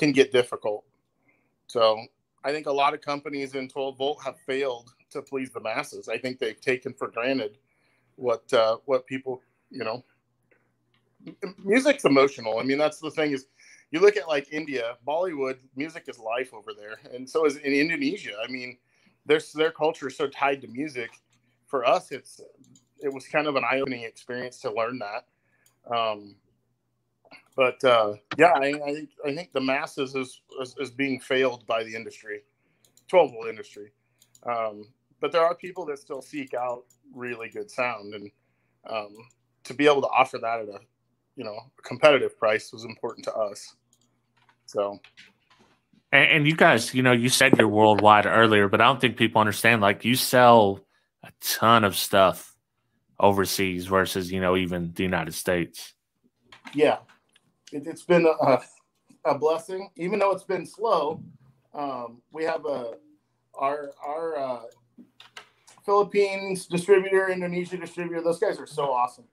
[SPEAKER 1] can get difficult. So I think a lot of companies in 12 volt have failed to please the masses. I think they've taken for granted what uh, what people you know. Music's emotional. I mean, that's the thing is you look at like India, Bollywood, music is life over there, and so is in Indonesia. I mean, their their culture is so tied to music. For us, it's it was kind of an eye opening experience to learn that. Um, but uh, yeah, I, I think I think the masses is, is is being failed by the industry, twelve volt industry. Um, but there are people that still seek out really good sound, and um, to be able to offer that at a you know a competitive price was important to us. So
[SPEAKER 2] And, and you guys, you know, you said you're worldwide earlier, but I don't think people understand. Like, you sell a ton of stuff overseas versus, you know, even the United States.
[SPEAKER 1] yeah, it, it's been a, a blessing, even though it's been slow. Um, we have a our our uh, Philippines distributor, Indonesia distributor. Those guys are so awesome,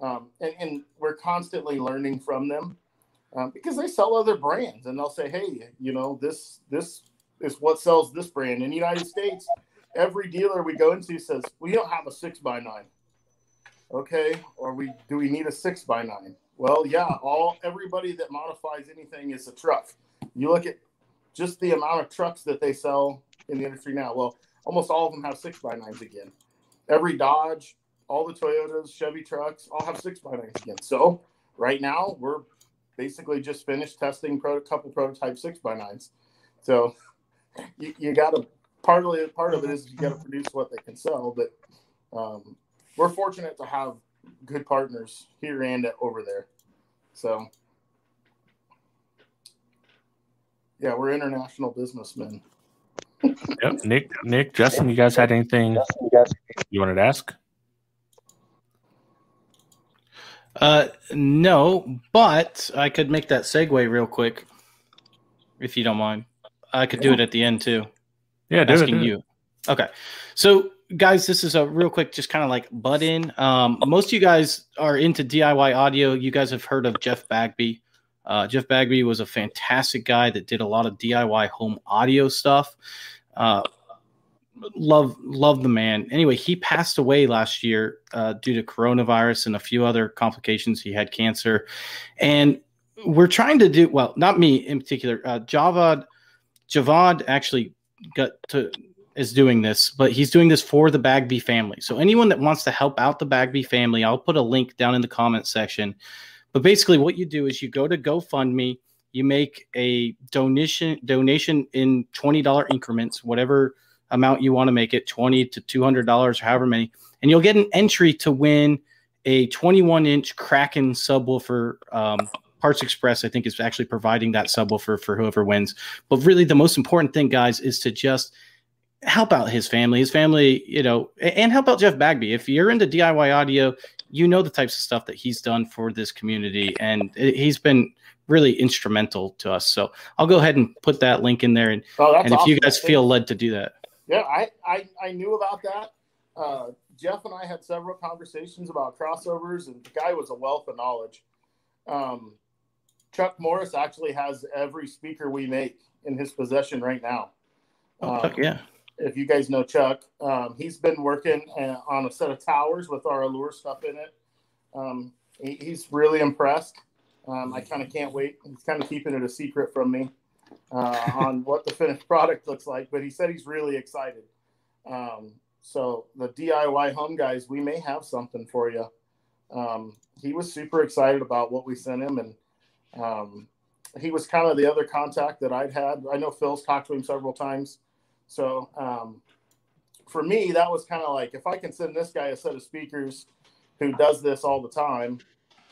[SPEAKER 1] um, and, and we're constantly learning from them um, because they sell other brands, and they'll say, "Hey, you know this this is what sells this brand. In the United States, every dealer we go into says, we don't have a six by nine. Okay. Or we do we need a six by nine? Well, yeah, all everybody that modifies anything is a truck. You look at just the amount of trucks that they sell in the industry now. Well, almost all of them have six by nines again. Every Dodge, all the Toyotas, Chevy trucks all have six by nines again. So right now we're basically just finished testing a couple prototype six by nines. So you, you got to partly part of it is you got to produce what they can sell, but um, we're fortunate to have good partners here and over there. So yeah, we're international businessmen.
[SPEAKER 2] yep. Nick, Nick, Justin, you guys had anything you wanted to ask?
[SPEAKER 5] Uh, no, but I could make that segue real quick, if you don't mind. I could do it at the end too.
[SPEAKER 2] Yeah, do
[SPEAKER 5] asking
[SPEAKER 2] it, do
[SPEAKER 5] you. Okay, so guys, this is a real quick, just kind of like butt in. Um, most of you guys are into DIY audio. You guys have heard of Jeff Bagby. Uh, Jeff Bagby was a fantastic guy that did a lot of DIY home audio stuff. Uh, love love the man. Anyway, he passed away last year uh, due to coronavirus and a few other complications. He had cancer, and we're trying to do well. Not me in particular. Uh, Javad Javad actually got to is doing this, but he's doing this for the Bagby family. So anyone that wants to help out the Bagby family, I'll put a link down in the comment section. But basically, what you do is you go to GoFundMe, you make a donation donation in twenty dollar increments, whatever amount you want to make it, twenty to two hundred dollars, or however many, and you'll get an entry to win a twenty one inch Kraken subwoofer. Um, Parts Express, I think, is actually providing that subwoofer for whoever wins. But really, the most important thing, guys, is to just help out his family, his family, you know, and help out Jeff Bagby. If you're into DIY audio, you know the types of stuff that he's done for this community, and he's been really instrumental to us. So I'll go ahead and put that link in there, and,
[SPEAKER 1] Oh,
[SPEAKER 5] and if you guys feel led to do that,
[SPEAKER 1] Yeah, I, I, I knew about that. Uh, Jeff and I had several conversations about crossovers, and the guy was a wealth of knowledge. Um, Chuck Morris actually has every speaker we make in his possession right now.
[SPEAKER 5] oh,
[SPEAKER 1] Um,
[SPEAKER 5] yeah,
[SPEAKER 1] if you guys know Chuck, um, he's been working uh, on a set of towers with our Allure stuff in it. Um, he, he's really impressed. Um, I kind of can't wait. He's kind of keeping it a secret from me uh, on what the finished product looks like, but he said he's really excited. Um, so the DIY home guys, we may have something for you. Um, he was super excited about what we sent him, and um, he was kind of the other contact that I'd had. I know Phil's talked to him several times. So um, for me, that was kind of like if I can send this guy a set of speakers who does this all the time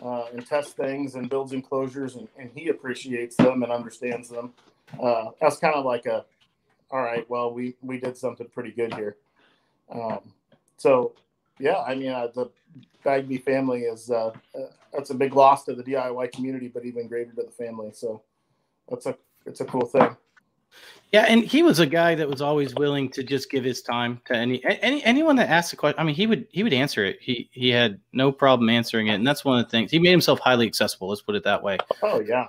[SPEAKER 1] uh, and tests things and builds enclosures and, and he appreciates them and understands them, uh, that's kind of like a, all right, well, we, we did something pretty good here. Um, so, yeah, I mean, uh, the Bagby family is, uh, uh, that's a big loss to the DIY community, but even greater to the family. So that's a, it's a cool thing.
[SPEAKER 5] Yeah. And he was a guy that was always willing to just give his time to any any anyone that asked a question. I mean, he would he would answer it. He he had no problem answering it, and that's one of the things. He made himself highly accessible. Let's put it that way.
[SPEAKER 1] Oh yeah.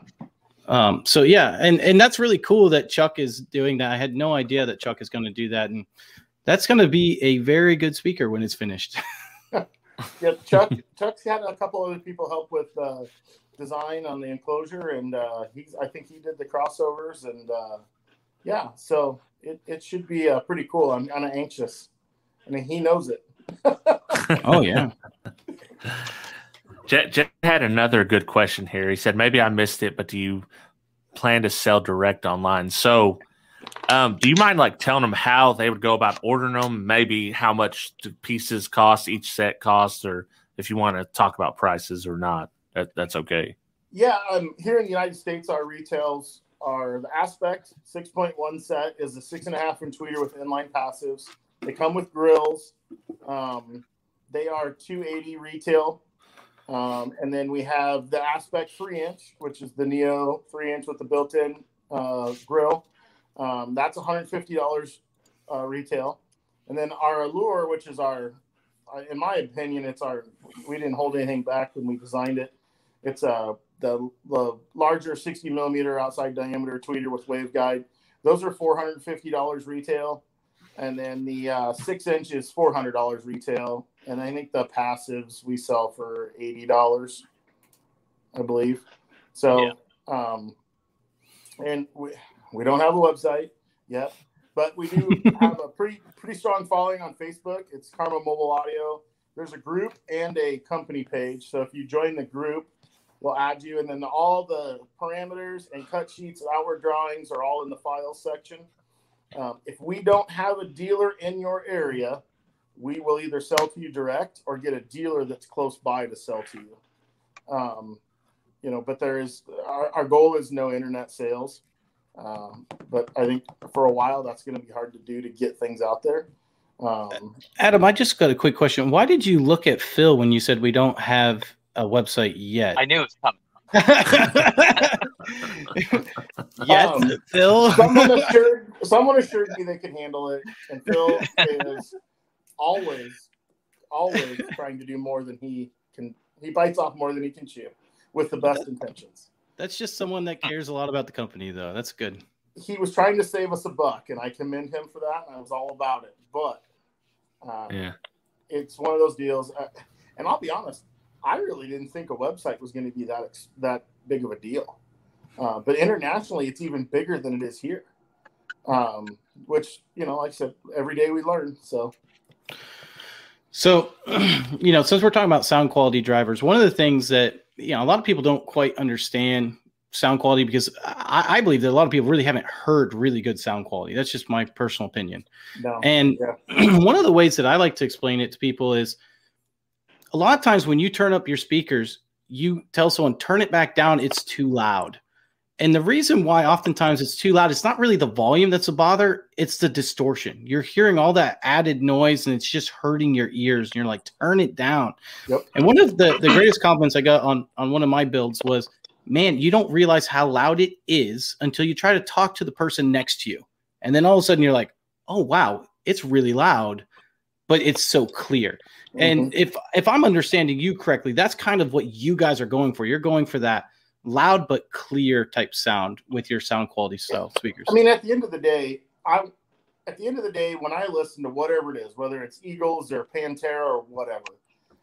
[SPEAKER 5] Um, so yeah, and and that's really cool that Chuck is doing that. I had no idea that Chuck is going to do that, and that's going to be a very good speaker when it's finished.
[SPEAKER 1] Yeah, Chuck. Chuck's had a couple other people help with uh, design on the enclosure, and uh, he's. I think he did the crossovers, and uh, yeah, so it, it should be uh, pretty cool. I'm kind of anxious, I mean, he knows it.
[SPEAKER 5] oh yeah,
[SPEAKER 2] Jet, Jet had another good question here. He said, maybe I missed it, but do you plan to sell direct online? So, um, do you mind like telling them how they would go about ordering them? Maybe how much do pieces cost, each set cost, or if you want to talk about prices or not, that, that's okay.
[SPEAKER 1] Yeah, um, here in the United States, our retails are the Aspect 6.1 set is a six and a half inch tweeter with inline passives. They come with grills. Um, they are 280 retail. Um, and then we have the Aspect three inch, which is the Neo three inch with the built in uh, grill. Um, that's $150 uh, retail. And then our Allure, which is our, uh, in my opinion, it's our, we didn't hold anything back when we designed it. It's a the, the larger 60 millimeter outside diameter tweeter with waveguide. Those are four hundred and fifty dollars retail, and then the uh, six inch is four hundred dollars retail, and I think the passives we sell for eighty dollars, I believe. So, um, and we we don't have a website yet, but we do have a pretty pretty strong following on Facebook. It's Karma Mobile Audio. There's a group and a company page. So if you join the group, we'll add you, and then all the parameters and cut sheets and outward drawings are all in the file section. Um, if we don't have a dealer in your area, we will either sell to you direct or get a dealer that's close by to sell to you. Um, you know, but there is our, our goal is no internet sales. Um, but I think for a while that's going to be hard to do to get things out there. Um,
[SPEAKER 5] Adam, I just got a quick question. Why did you look at Phil when you said we don't have a website yet?
[SPEAKER 4] I knew it was coming.
[SPEAKER 5] yes,
[SPEAKER 1] Um,
[SPEAKER 5] Phil.
[SPEAKER 1] someone assured someone assured me they can handle it, and Phil is always, always trying to do more than he can. He bites off more than he can chew, with the best intentions.
[SPEAKER 5] That's just someone that cares a lot about the company, though. That's good.
[SPEAKER 1] He was trying to save us a buck, and I commend him for that. And I was all about it, but um,
[SPEAKER 2] Yeah.
[SPEAKER 1] it's one of those deals. Uh, and I'll be honest, I really didn't think a website was going to be that ex- that big of a deal. Uh, but internationally, it's even bigger than it is here. Um, which you know, like I said, every day we learn. So
[SPEAKER 5] So, you know, since we're talking about sound quality drivers, one of the things that you know a lot of people don't quite understand sound quality because I, I believe that a lot of people really haven't heard really good sound quality. That's just my personal opinion.
[SPEAKER 1] no,
[SPEAKER 5] And one of the ways that I like to explain it to people is a lot of times when you turn up your speakers, you tell someone, turn it back down, it's too loud. And the reason why oftentimes it's too loud, it's not really the volume that's a bother, it's the distortion. You're hearing all that added noise and it's just hurting your ears. And you're like, turn it down.
[SPEAKER 1] Yep.
[SPEAKER 5] And one of the, the greatest compliments I got on, on one of my builds was, man, you don't realize how loud it is until you try to talk to the person next to you. And then all of a sudden you're like, oh wow, it's really loud, but it's so clear. And mm-hmm. if if I'm understanding you correctly, that's kind of what you guys are going for. You're going for that loud but clear type sound with your sound quality style uh, speakers.
[SPEAKER 1] I mean, at the end of the day, I at the end of the day, when I listen to whatever it is, whether it's Eagles or Pantera or whatever,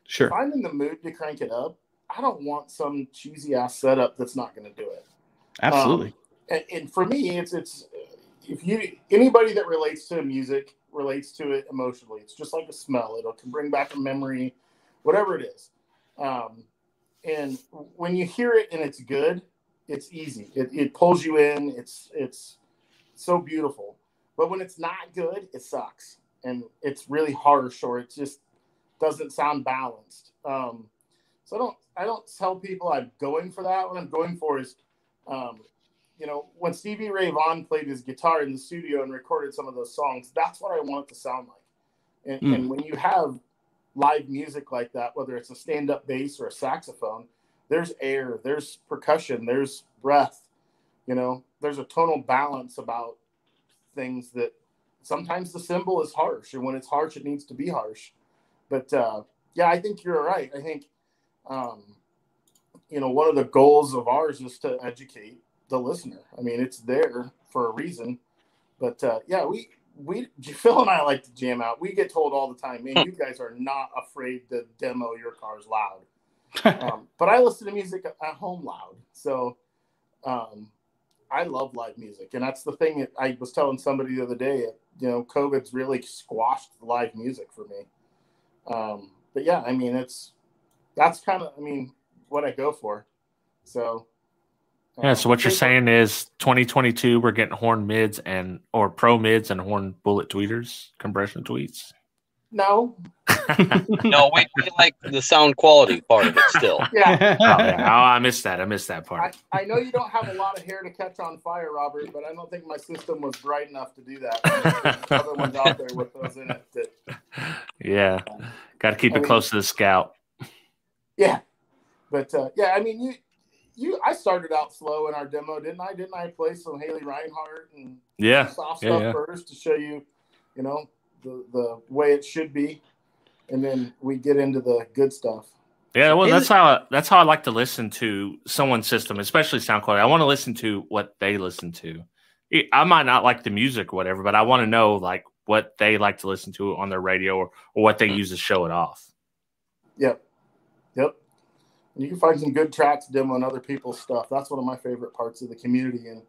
[SPEAKER 5] sure.
[SPEAKER 1] if I'm in the mood to crank it up, I don't want some cheesy ass setup that's not going to do it.
[SPEAKER 5] Absolutely.
[SPEAKER 1] Um, and, and for me, it's it's if you anybody that relates to music relates to it emotionally. It's just like a smell; it'll can bring back a memory, whatever it is. Um, and when you hear it and it's good, it's easy. It, it pulls you in. It's it's so beautiful. But when it's not good, it sucks, and it's really harsh, or it just doesn't sound balanced. Um, so I don't I don't tell people I'm going for that. What I'm going for is um, you know, when Stevie Ray Vaughan played his guitar in the studio and recorded some of those songs, that's what I want it to sound like. And,
[SPEAKER 5] Mm.
[SPEAKER 1] and when you have live music like that, whether it's a stand up bass or a saxophone, there's air, there's percussion, there's breath, you know, there's a tonal balance about things that sometimes the cymbal is harsh. And when it's harsh, it needs to be harsh. But uh, yeah, I think you're right. I think, um, you know, one of the goals of ours is to educate the listener. I mean, it's there for a reason. But uh, yeah, we we Phil and I like to jam out. We get told all the time, man, you guys are not afraid to demo your cars loud. Um, but I listen to music at home loud, so um, I love live music, and that's the thing. That I was telling somebody the other day. You know, COVID's really squashed live music for me. Um, but yeah, I mean, it's that's kind of, I mean, what I go for. So
[SPEAKER 2] Yeah. So what you're saying is 2022, we're getting horn mids and or pro mids and horn bullet tweeters, compression tweets.
[SPEAKER 1] No,
[SPEAKER 4] No, we, we like the sound quality part of it still.
[SPEAKER 1] yeah.
[SPEAKER 2] Oh, yeah. oh, I missed that. I missed that part.
[SPEAKER 1] I know you don't have a lot of hair to catch on fire, Robert, but I don't think my system was bright enough to do that. Other ones out there with those in it. That,
[SPEAKER 2] Yeah. Got to keep
[SPEAKER 1] I
[SPEAKER 2] it
[SPEAKER 1] mean-
[SPEAKER 2] close to the scout.
[SPEAKER 1] yeah, but uh, yeah, I mean, you, you, I started out slow in our demo, didn't I? Didn't I play some Haley Reinhart and
[SPEAKER 2] Yeah.
[SPEAKER 1] soft
[SPEAKER 2] yeah,
[SPEAKER 1] stuff
[SPEAKER 2] yeah.
[SPEAKER 1] first to show you, you know, the the way it should be, and then we get into the good stuff.
[SPEAKER 2] Yeah, well, that's
[SPEAKER 5] it-
[SPEAKER 2] how that's how I like to listen to someone's system, especially sound quality. I want to listen to what they listen to, I might not like the music or whatever, but I want to know like what they like to listen to on their radio or, or what they mm-hmm. use to show it off.
[SPEAKER 1] Yep. Yep. You can find some good tracks demoing other people's stuff. That's one of my favorite parts of the community. And,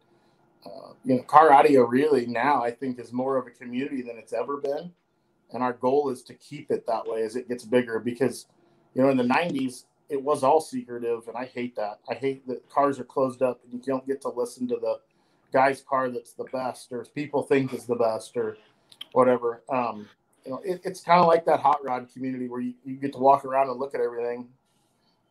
[SPEAKER 1] uh, you know, car audio really now I think is more of a community than it's ever been. And our goal is to keep it that way as it gets bigger because, you know, in the 90s, it was all secretive. And I hate that. I hate that cars are closed up and you don't get to listen to the guy's car that's the best or people think is the best or whatever. Um, you know, it, it's kind of like that hot rod community where you, you get to walk around and look at everything.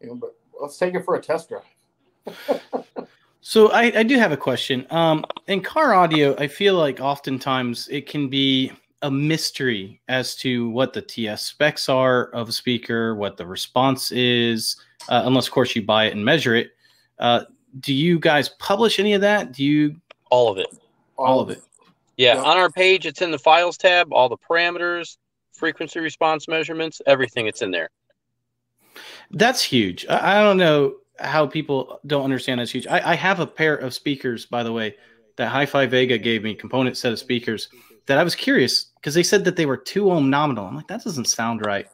[SPEAKER 1] You know, but let's take it for a test drive.
[SPEAKER 5] so I, I, do have a question. Um, in car audio, I feel like oftentimes it can be a mystery as to what the TS specs are of a speaker, what the response is, uh, unless of course you buy it and measure it. Uh, do you guys publish any of that? Do you
[SPEAKER 4] all of it?
[SPEAKER 5] All of it.
[SPEAKER 4] Yeah, yep. on our page, it's in the files tab, all the parameters, frequency response measurements, everything. It's in there.
[SPEAKER 5] That's huge. I, I don't know how people don't understand that's huge. I, I, have a pair of speakers, by the way, that Hi-Fi Vega gave me, component set of speakers that I was curious because they said that they were two ohm nominal. I'm like, that doesn't sound right.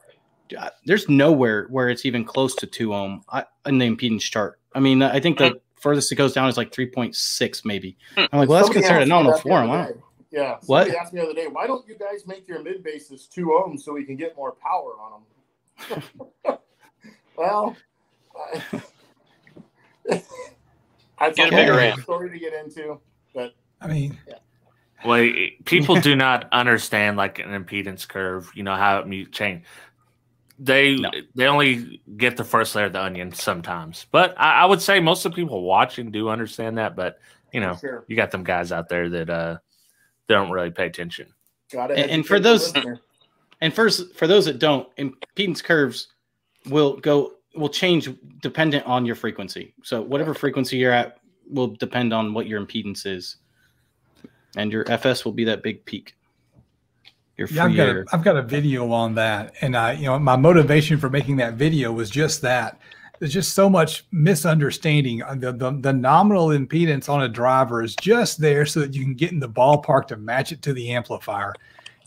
[SPEAKER 5] There's nowhere where it's even close to two ohm in the impedance chart. I mean, I think the furthest it goes down is like 3.6 maybe. Hmm. I'm like, well, that's considered a nominal form.
[SPEAKER 1] Yeah. What? Somebody asked me the other day, why don't you guys make your mid bases two ohms so we can get more power on them? well, I,
[SPEAKER 4] get a bigger amp.
[SPEAKER 1] Story to get into, but
[SPEAKER 3] I mean,
[SPEAKER 2] yeah. Well, people do not understand like an impedance curve. You know how it change. They no. they only get the first layer of the onion sometimes, but I, I, would say most of the people watching do understand that. But you know, sure. you got them guys out there that uh they don't really pay attention.
[SPEAKER 1] Got it.
[SPEAKER 5] And, and for those, and first for those that don't, impedance curves will go will change dependent on your frequency. So whatever frequency you're at will depend on what your impedance is, and your FS will be that big peak.
[SPEAKER 3] Your yeah, I've got, a, I've got a video on that, and I, you know, my motivation for making that video was just that there's just so much misunderstanding. Uh, the, the, the nominal impedance on a driver is just there so that you can get in the ballpark to match it to the amplifier.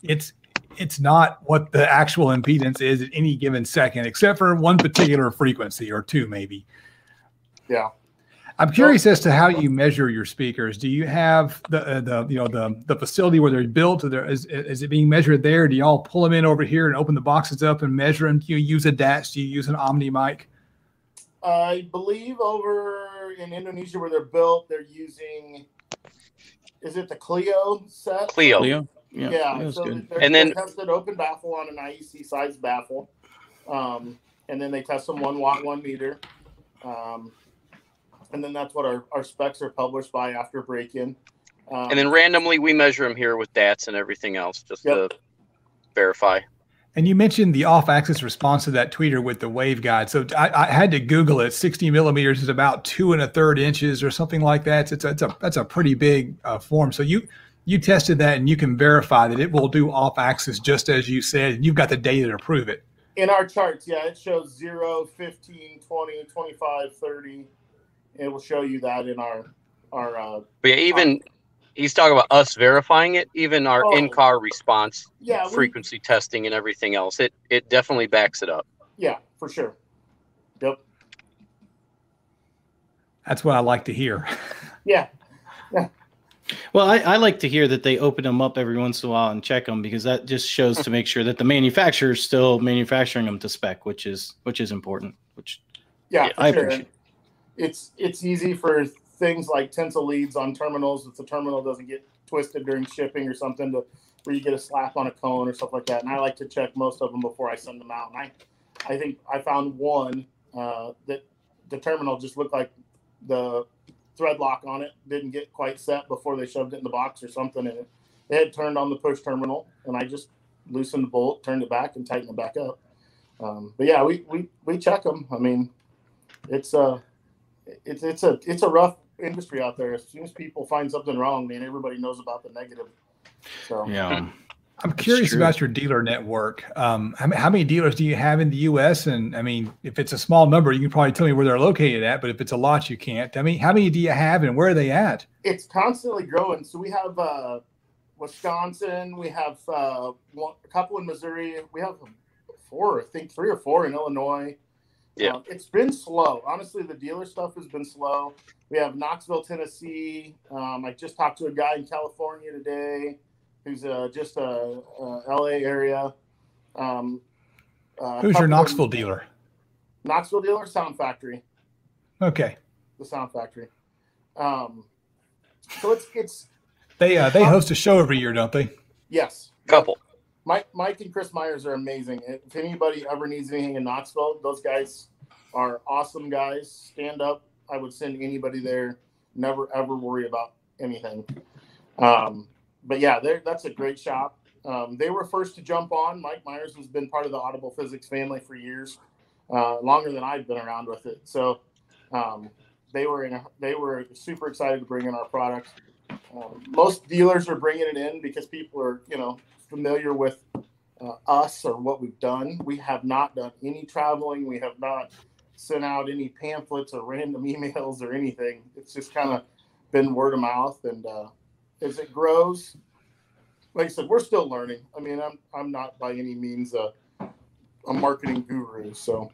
[SPEAKER 3] It's it's not what the actual impedance is at any given second, except for one particular frequency or two, maybe.
[SPEAKER 1] Yeah.
[SPEAKER 3] I'm curious as to how you measure your speakers. Do you have the uh, the you know the the facility where they're built? Or is is it being measured there? Do y'all pull them in over here and open the boxes up and measure them? Do you use a DATS? Do you use an OmniMic?
[SPEAKER 1] I believe over in Indonesia where they're built, they're using. Is it the Clio set?
[SPEAKER 4] Clio.
[SPEAKER 5] Clio.
[SPEAKER 1] Yeah. yeah so and then tested open baffle on an IEC size baffle, um, and then they test them one watt, one meter, um, and then that's what our, our specs are published by after break in.
[SPEAKER 4] Um, and then randomly we measure them here with DATS and everything else just yep. to verify.
[SPEAKER 3] And you mentioned the off-axis response to that tweeter with the waveguide. So I, I, had to Google it. 60 millimeters is about two and a third inches or something like that. It's a, it's a that's a pretty big uh, form. So you you tested that and you can verify that it will do off-axis just as you said. And you've got the data to prove it.
[SPEAKER 1] In our charts, yeah, it shows 0, 15, 20, 25, 30. It will show you that in our our. Uh,
[SPEAKER 4] but yeah, even he's talking about us verifying it, even our oh, in-car response,
[SPEAKER 1] yeah,
[SPEAKER 4] frequency we, testing, and everything else. It it definitely backs it up.
[SPEAKER 1] Yeah, for sure. Yep.
[SPEAKER 3] That's what I like to hear.
[SPEAKER 1] yeah. Yeah.
[SPEAKER 5] Well, I, I, like to hear that they open them up every once in a while and check them because that just shows to make sure that the manufacturer is still manufacturing them to spec, which is which is important. Which
[SPEAKER 1] yeah, I sure. appreciate. It's it's easy for things like tinsel leads on terminals if the terminal doesn't get twisted during shipping or something to where you get a slap on a cone or stuff like that. And I like to check most of them before I send them out. And I, I think I found one uh, that the terminal just looked like the thread lock on it didn't get quite set before they shoved it in the box or something. And it, it had turned on the push terminal, and I just loosened the bolt, turned it back, and tightened it back up. Um, but yeah, we, we we check them. I mean, it's a it's it's a it's a rough industry out there. As soon as people find something wrong, man, everybody knows about the negative. So
[SPEAKER 5] yeah.
[SPEAKER 3] I'm curious about your dealer network. Um, how, how, many dealers do you have in the U.S.? And I mean, if it's a small number, you can probably tell me where they're located at. But if it's a lot, you can't. I mean, how many do you have, and where are they at?
[SPEAKER 1] It's constantly growing. So we have uh, Wisconsin, we have uh, one, a couple in Missouri, we have four, I think three or four in Illinois.
[SPEAKER 4] Yeah,
[SPEAKER 1] um, it's been slow. Honestly, the dealer stuff has been slow. We have Knoxville, Tennessee. Um, I just talked to a guy in California today who's uh, just a, a, LA area. Um,
[SPEAKER 3] uh, who's your Knoxville of, dealer?
[SPEAKER 1] Knoxville dealer, Sound Factory.
[SPEAKER 3] Okay.
[SPEAKER 1] The Sound Factory. Um, so it's it's
[SPEAKER 3] they uh, they host a show every year, don't they?
[SPEAKER 1] Yes.
[SPEAKER 4] Couple.
[SPEAKER 1] Mike Mike and Chris Myers are amazing. If anybody ever needs anything in Knoxville, those guys are awesome guys. Stand up. I would send anybody there. Never ever worry about anything. Um, but yeah, that's a great shop. Um, they were first to jump on. Mike Myers has been part of the Audible Physics family for years, uh, longer than I've been around with it. So um, they were in. A, they were super excited to bring in our product. Um, most dealers are bringing it in because people are, you know, familiar with uh, us or what we've done. We have not done any traveling. We have not sent out any pamphlets or random emails or anything. It's just kind of been word of mouth, and uh, as it grows. Like I said, we're still learning. I mean, I'm I'm not by any means a a marketing guru. So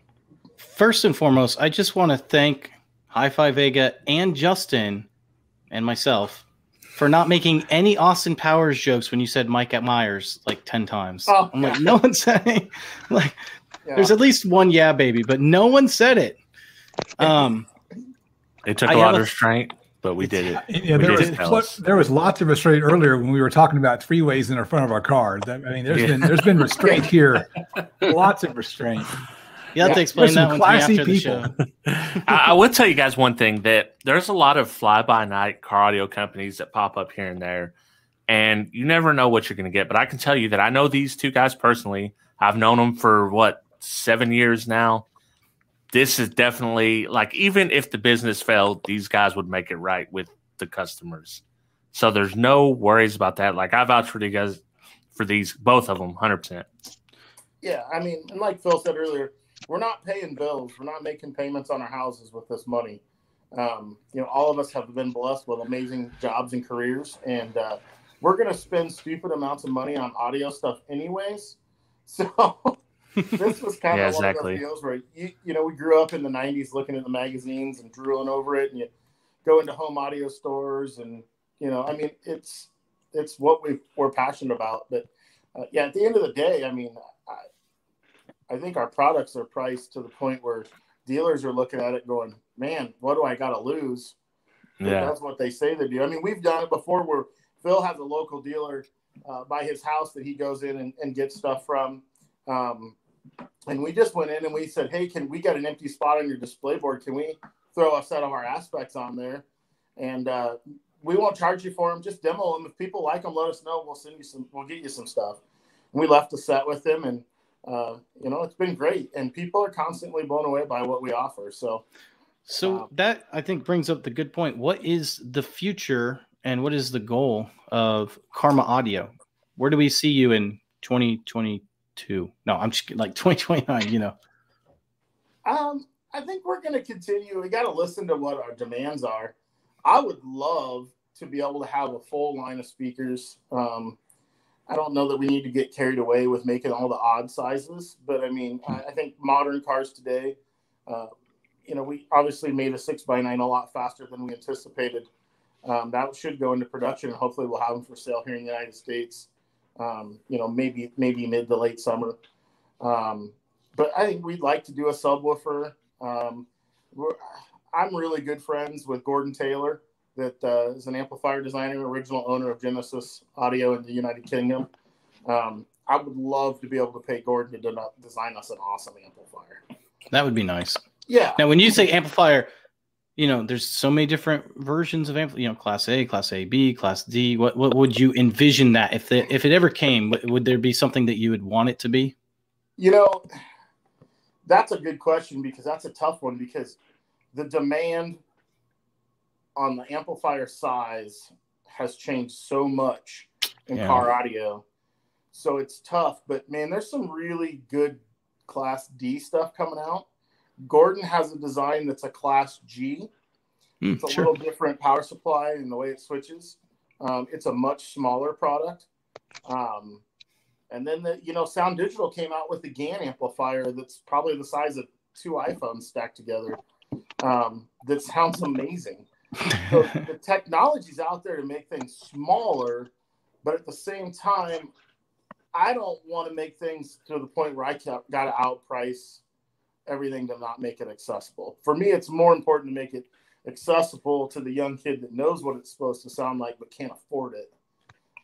[SPEAKER 5] first and foremost, I just want to thank Hi-Fi Vega and Justin and myself for not making any Austin Powers jokes when you said Mike at Myers like ten times. Oh, I'm like, no one's saying like yeah. there's at least one yeah baby, but no one said it. Um
[SPEAKER 2] it took a lot of restraint but we did it.
[SPEAKER 3] Yeah, there was, there was lots of restraint earlier when we were talking about freeways in the front of our car. I mean, there's yeah. been there's been restraint here, lots of restraint.
[SPEAKER 5] You have yeah, to explain that one classy after people. the
[SPEAKER 2] show. I, I would tell you guys one thing that there's a lot of fly by night car audio companies that pop up here and there, and you never know what you're going to get. But I can tell you that I know these two guys personally. I've known them for what seven years now this is definitely like even if the business failed, these guys would make it right with the customers. So there's no worries about that. Like I vouch for you guys for these both of them, hundred percent.
[SPEAKER 1] Yeah, I mean, and like Phil said earlier, we're not paying bills. We're not making payments on our houses with this money. Um, you know, all of us have been blessed with amazing jobs and careers, and uh, we're going to spend stupid amounts of money on audio stuff anyways. So this was kind yeah, of one exactly. of those deals where you, you know we grew up in the '90s looking at the magazines and drooling over it, and you go into home audio stores, and you know, I mean, it's it's what we we're passionate about. But uh, yeah, at the end of the day, I mean, I, I think our products are priced to the point where dealers are looking at it going, "Man, what do I got to lose?" Yeah, that's what they say they do. I mean, we've done it before where Phil has a local dealer uh, by his house that he goes in and, and gets stuff from. Um, and we just went in and we said, "Hey, can we get an empty spot on your display board? Can we throw a set of our aspects on there?" And uh, we won't charge you for them. Just demo them. If people like them, let us know. We'll send you some. We'll get you some stuff. And we left a set with them, and uh, you know, it's been great. And people are constantly blown away by what we offer. So,
[SPEAKER 5] so um, that I think brings up the good point. What is the future, and what is the goal of Karma Audio? Where do we see you in 2020? Two. No, I'm just like 2029, you know.
[SPEAKER 1] Um, I think we're going to continue. We got to listen to what our demands are. I would love to be able to have a full line of speakers. Um, I don't know that we need to get carried away with making all the odd sizes, but I mean, I, I think modern cars today, uh, you know, we obviously made a six by nine a lot faster than we anticipated. Um, that should go into production, and hopefully, we'll have them for sale here in the United States um, you know, maybe maybe mid to late summer. Um, but I think we'd like to do a subwoofer. Um, I'm really good friends with Gordon Taylor, that uh, is an amplifier designer, original owner of Genesis Audio in the United Kingdom. Um, I would love to be able to pay Gordon to design us an awesome amplifier.
[SPEAKER 5] That would be nice.
[SPEAKER 1] Yeah.
[SPEAKER 5] Now, when you say amplifier, you know, there's so many different versions of amp, you know, class A, class A, B, class D. What what would you envision that if the, if it ever came, would there be something that you would want it to be?
[SPEAKER 1] You know, that's a good question because that's a tough one because the demand on the amplifier size has changed so much in yeah. car audio. so it's tough. But man, there's some really good Class D stuff coming out. Gordon has a design that's a Class G.
[SPEAKER 5] Mm,
[SPEAKER 1] It's a
[SPEAKER 5] sure.
[SPEAKER 1] little different power supply and the way it switches. Um, it's a much smaller product. Um, and then the you know Sound Digital came out with the GAN amplifier that's probably the size of two iPhones stacked together. Um, that sounds amazing. So the technology's out there to make things smaller, but at the same time, I don't want to make things to the point where I got to outprice everything to not make it accessible. For me, it's more important to make it accessible to the young kid that knows what it's supposed to sound like but can't afford it.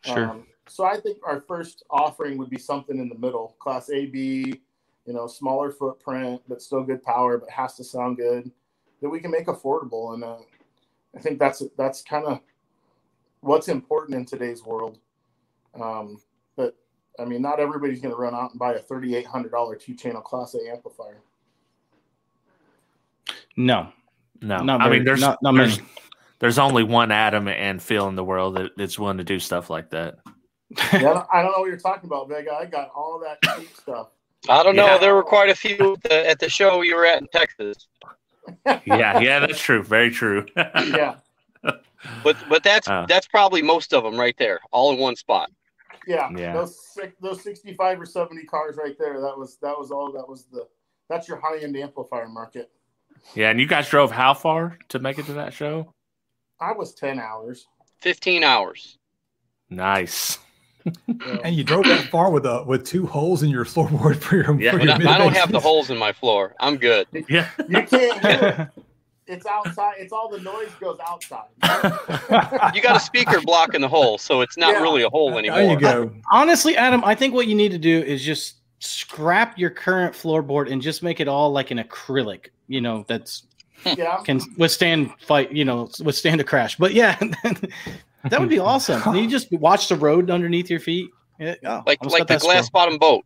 [SPEAKER 5] Sure.
[SPEAKER 1] Um, so I think our first offering would be something in the middle, class A, B, you know, smaller footprint but still good power, but has to sound good that we can make affordable. And uh, I think that's that's kind of what's important in today's world. Um, but I mean, not everybody's going to run out and buy a thirty-eight hundred dollar two-channel Class A amplifier.
[SPEAKER 5] No,
[SPEAKER 2] No,
[SPEAKER 5] not
[SPEAKER 2] I mean there's
[SPEAKER 5] not, not
[SPEAKER 2] there's,
[SPEAKER 5] many.
[SPEAKER 2] there's only one Adam and Phil in the world that, that's willing to do stuff like that.
[SPEAKER 1] Yeah, I don't, I don't know what you're talking about, Vega. I got all that cheap stuff.
[SPEAKER 4] I don't know.
[SPEAKER 2] Yeah.
[SPEAKER 4] There were quite a few at the, at the show you were at in Texas,
[SPEAKER 2] Yeah, yeah, that's true. Very true.
[SPEAKER 1] Yeah,
[SPEAKER 4] but but that's
[SPEAKER 2] Uh.
[SPEAKER 4] that's probably most of them right there, all in one spot.
[SPEAKER 1] yeah.
[SPEAKER 2] Yeah.
[SPEAKER 1] Those six, those sixty-five or seventy cars right there. That was that was all. That was the that's your high-end amplifier market.
[SPEAKER 2] Yeah, and you guys drove how far to make it to that show?
[SPEAKER 1] I was ten hours.
[SPEAKER 4] Fifteen hours.
[SPEAKER 2] Nice.
[SPEAKER 1] So-
[SPEAKER 3] And you drove that far with a with two holes in your floorboard for your.
[SPEAKER 2] Yeah.
[SPEAKER 3] for your
[SPEAKER 4] I, I don't have the holes in my floor. I'm good.
[SPEAKER 2] Yeah.
[SPEAKER 1] you can't hear it. It's outside. It's all the noise goes outside.
[SPEAKER 4] You got a speaker blocking the hole, so it's not
[SPEAKER 1] Yeah.
[SPEAKER 4] really a hole anymore.
[SPEAKER 3] There you go.
[SPEAKER 5] Honestly, Adam, I think what you need to do is just scrap your current floorboard and just make it all like an acrylic. You know, that's
[SPEAKER 1] yeah.
[SPEAKER 5] can withstand fight. You know, withstand a crash. But yeah, that would be awesome. You just watch the road underneath your feet. Yeah, oh,
[SPEAKER 4] Like like the
[SPEAKER 5] that
[SPEAKER 4] glass
[SPEAKER 5] squirrel.
[SPEAKER 4] bottom boat.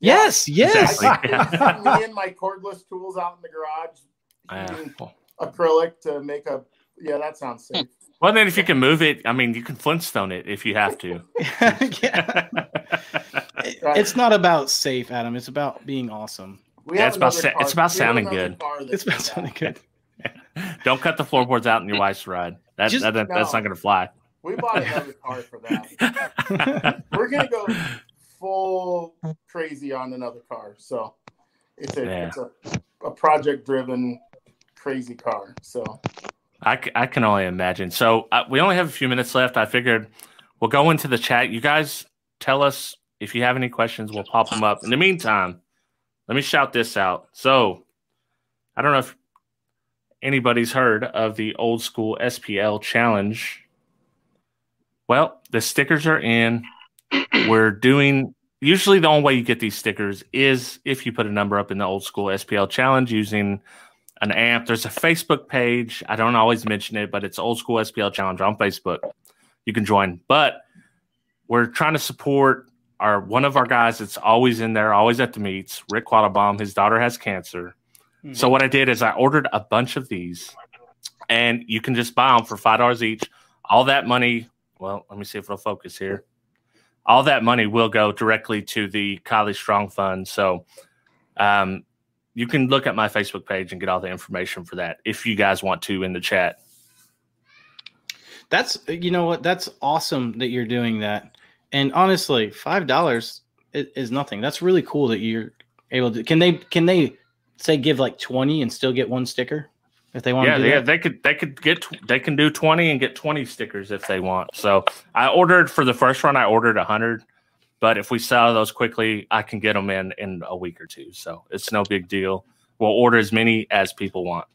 [SPEAKER 5] Yes, yes.
[SPEAKER 2] Exactly.
[SPEAKER 1] me and my cordless tools out in the garage,
[SPEAKER 2] Yeah.
[SPEAKER 1] using acrylic to make a. Yeah, that sounds safe.
[SPEAKER 2] Well, then if you can move it, I mean, you can Flintstone it if you have to.
[SPEAKER 5] yeah. It's not about safe, Adam. It's about being awesome.
[SPEAKER 1] We
[SPEAKER 2] Yeah, it's about sa- it's about
[SPEAKER 1] we
[SPEAKER 2] sounding good.
[SPEAKER 5] It's about
[SPEAKER 1] does
[SPEAKER 5] sounding good.
[SPEAKER 2] Don't cut the floorboards out in your wife's ride. That,
[SPEAKER 5] Just-
[SPEAKER 2] that, that- that's not going to fly.
[SPEAKER 1] We bought another car for that. We're gonna go full crazy on another car. So it's a
[SPEAKER 2] Yeah.
[SPEAKER 1] it's a, a project driven crazy car. So
[SPEAKER 2] I, c- I can only imagine. So uh, we only have a few minutes left. I figured we'll go into the chat. You guys tell us if you have any questions. We'll pop them up. In the meantime, let me shout this out. So I don't know if anybody's heard of the old school SPL challenge. Well, the stickers are in. We're doing usually the only way you get these stickers is if you put a number up in the old school SPL challenge using an amp. There's a Facebook page. I don't always mention it, but it's old school SPL challenge on Facebook. You can join. But we're trying to support our one of our guys that's always in there, always at the meets, Rick Quattlebaum. His daughter has cancer. So what I did is I ordered a bunch of these, and you can just buy them for five dollars each. All that money, well, let me see if it'll focus here. All that money will go directly to the Kylie Strong Fund. So, um, you can look at my Facebook page and get all the information for that if you guys want to in the chat.
[SPEAKER 5] That's you know what? That's awesome that you're doing that. And honestly, five dollars is, is nothing. That's really cool that you're able to. Can they can they say give like twenty and still get one sticker if they want
[SPEAKER 2] Yeah,
[SPEAKER 5] to do
[SPEAKER 2] yeah,
[SPEAKER 5] that?
[SPEAKER 2] they could they could get they can do twenty and get twenty stickers if they want. So I ordered for the first run. I ordered hundred, but if we sell those quickly, I can get them in in a week or two. So it's no big deal. We'll order as many as people want.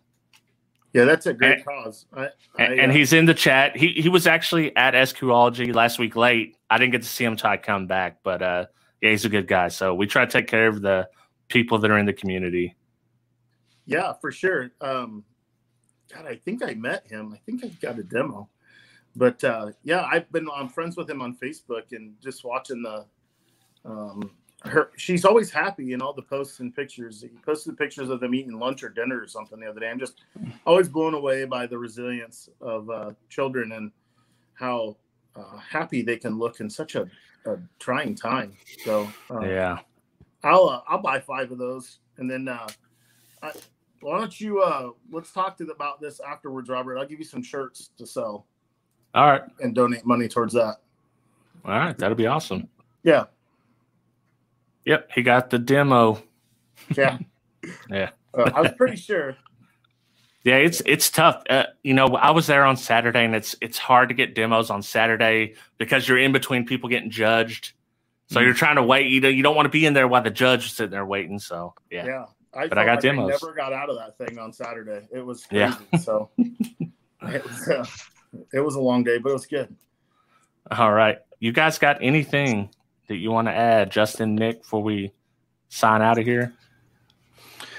[SPEAKER 1] Yeah, that's a great
[SPEAKER 2] And-
[SPEAKER 1] cause. I, I,
[SPEAKER 2] And,
[SPEAKER 1] uh,
[SPEAKER 2] he's in the chat. He he was actually at SQology last week late. I didn't get to see him till I come back, but uh, yeah, he's a good guy. So we try to take care of the people that are in the community.
[SPEAKER 1] Yeah, for sure. Um, God, I think I met him. I think I got a demo. But uh, yeah, I've been I'm friends with him on Facebook and just watching the um her she's always happy in all the posts and pictures. He posted pictures of them eating lunch or dinner or something the other day. I'm just always blown away by the resilience of uh, children and how uh, happy they can look in such a, a trying time. So uh,
[SPEAKER 2] Yeah.
[SPEAKER 1] I'll uh, I'll buy five of those, and then uh, I, why don't you uh, let's talk to the, about this afterwards, Robert. I'll give you some shirts to sell
[SPEAKER 2] All right.
[SPEAKER 1] and donate money towards that.
[SPEAKER 2] All right. That'll be awesome.
[SPEAKER 1] Yeah,
[SPEAKER 2] Yep. He got the demo.
[SPEAKER 1] yeah,
[SPEAKER 2] Yeah.
[SPEAKER 1] Uh, I was pretty sure.
[SPEAKER 2] Yeah, it's it's tough. Uh, you know, I was there on Saturday, and it's it's hard to get demos on Saturday because you're in between people getting judged. So
[SPEAKER 1] Mm.
[SPEAKER 2] you're trying to wait. You know, you don't want to be in there while the judge is sitting there waiting. So yeah,
[SPEAKER 1] Yeah, I
[SPEAKER 2] But I got
[SPEAKER 1] like
[SPEAKER 2] demos.
[SPEAKER 1] never got out of that thing on Saturday. It was crazy.
[SPEAKER 2] Yeah.
[SPEAKER 1] So it was uh, it was a long day, but it was good.
[SPEAKER 2] All right. You guys got anything that you want to add, Justin, Nick, before we sign out of here?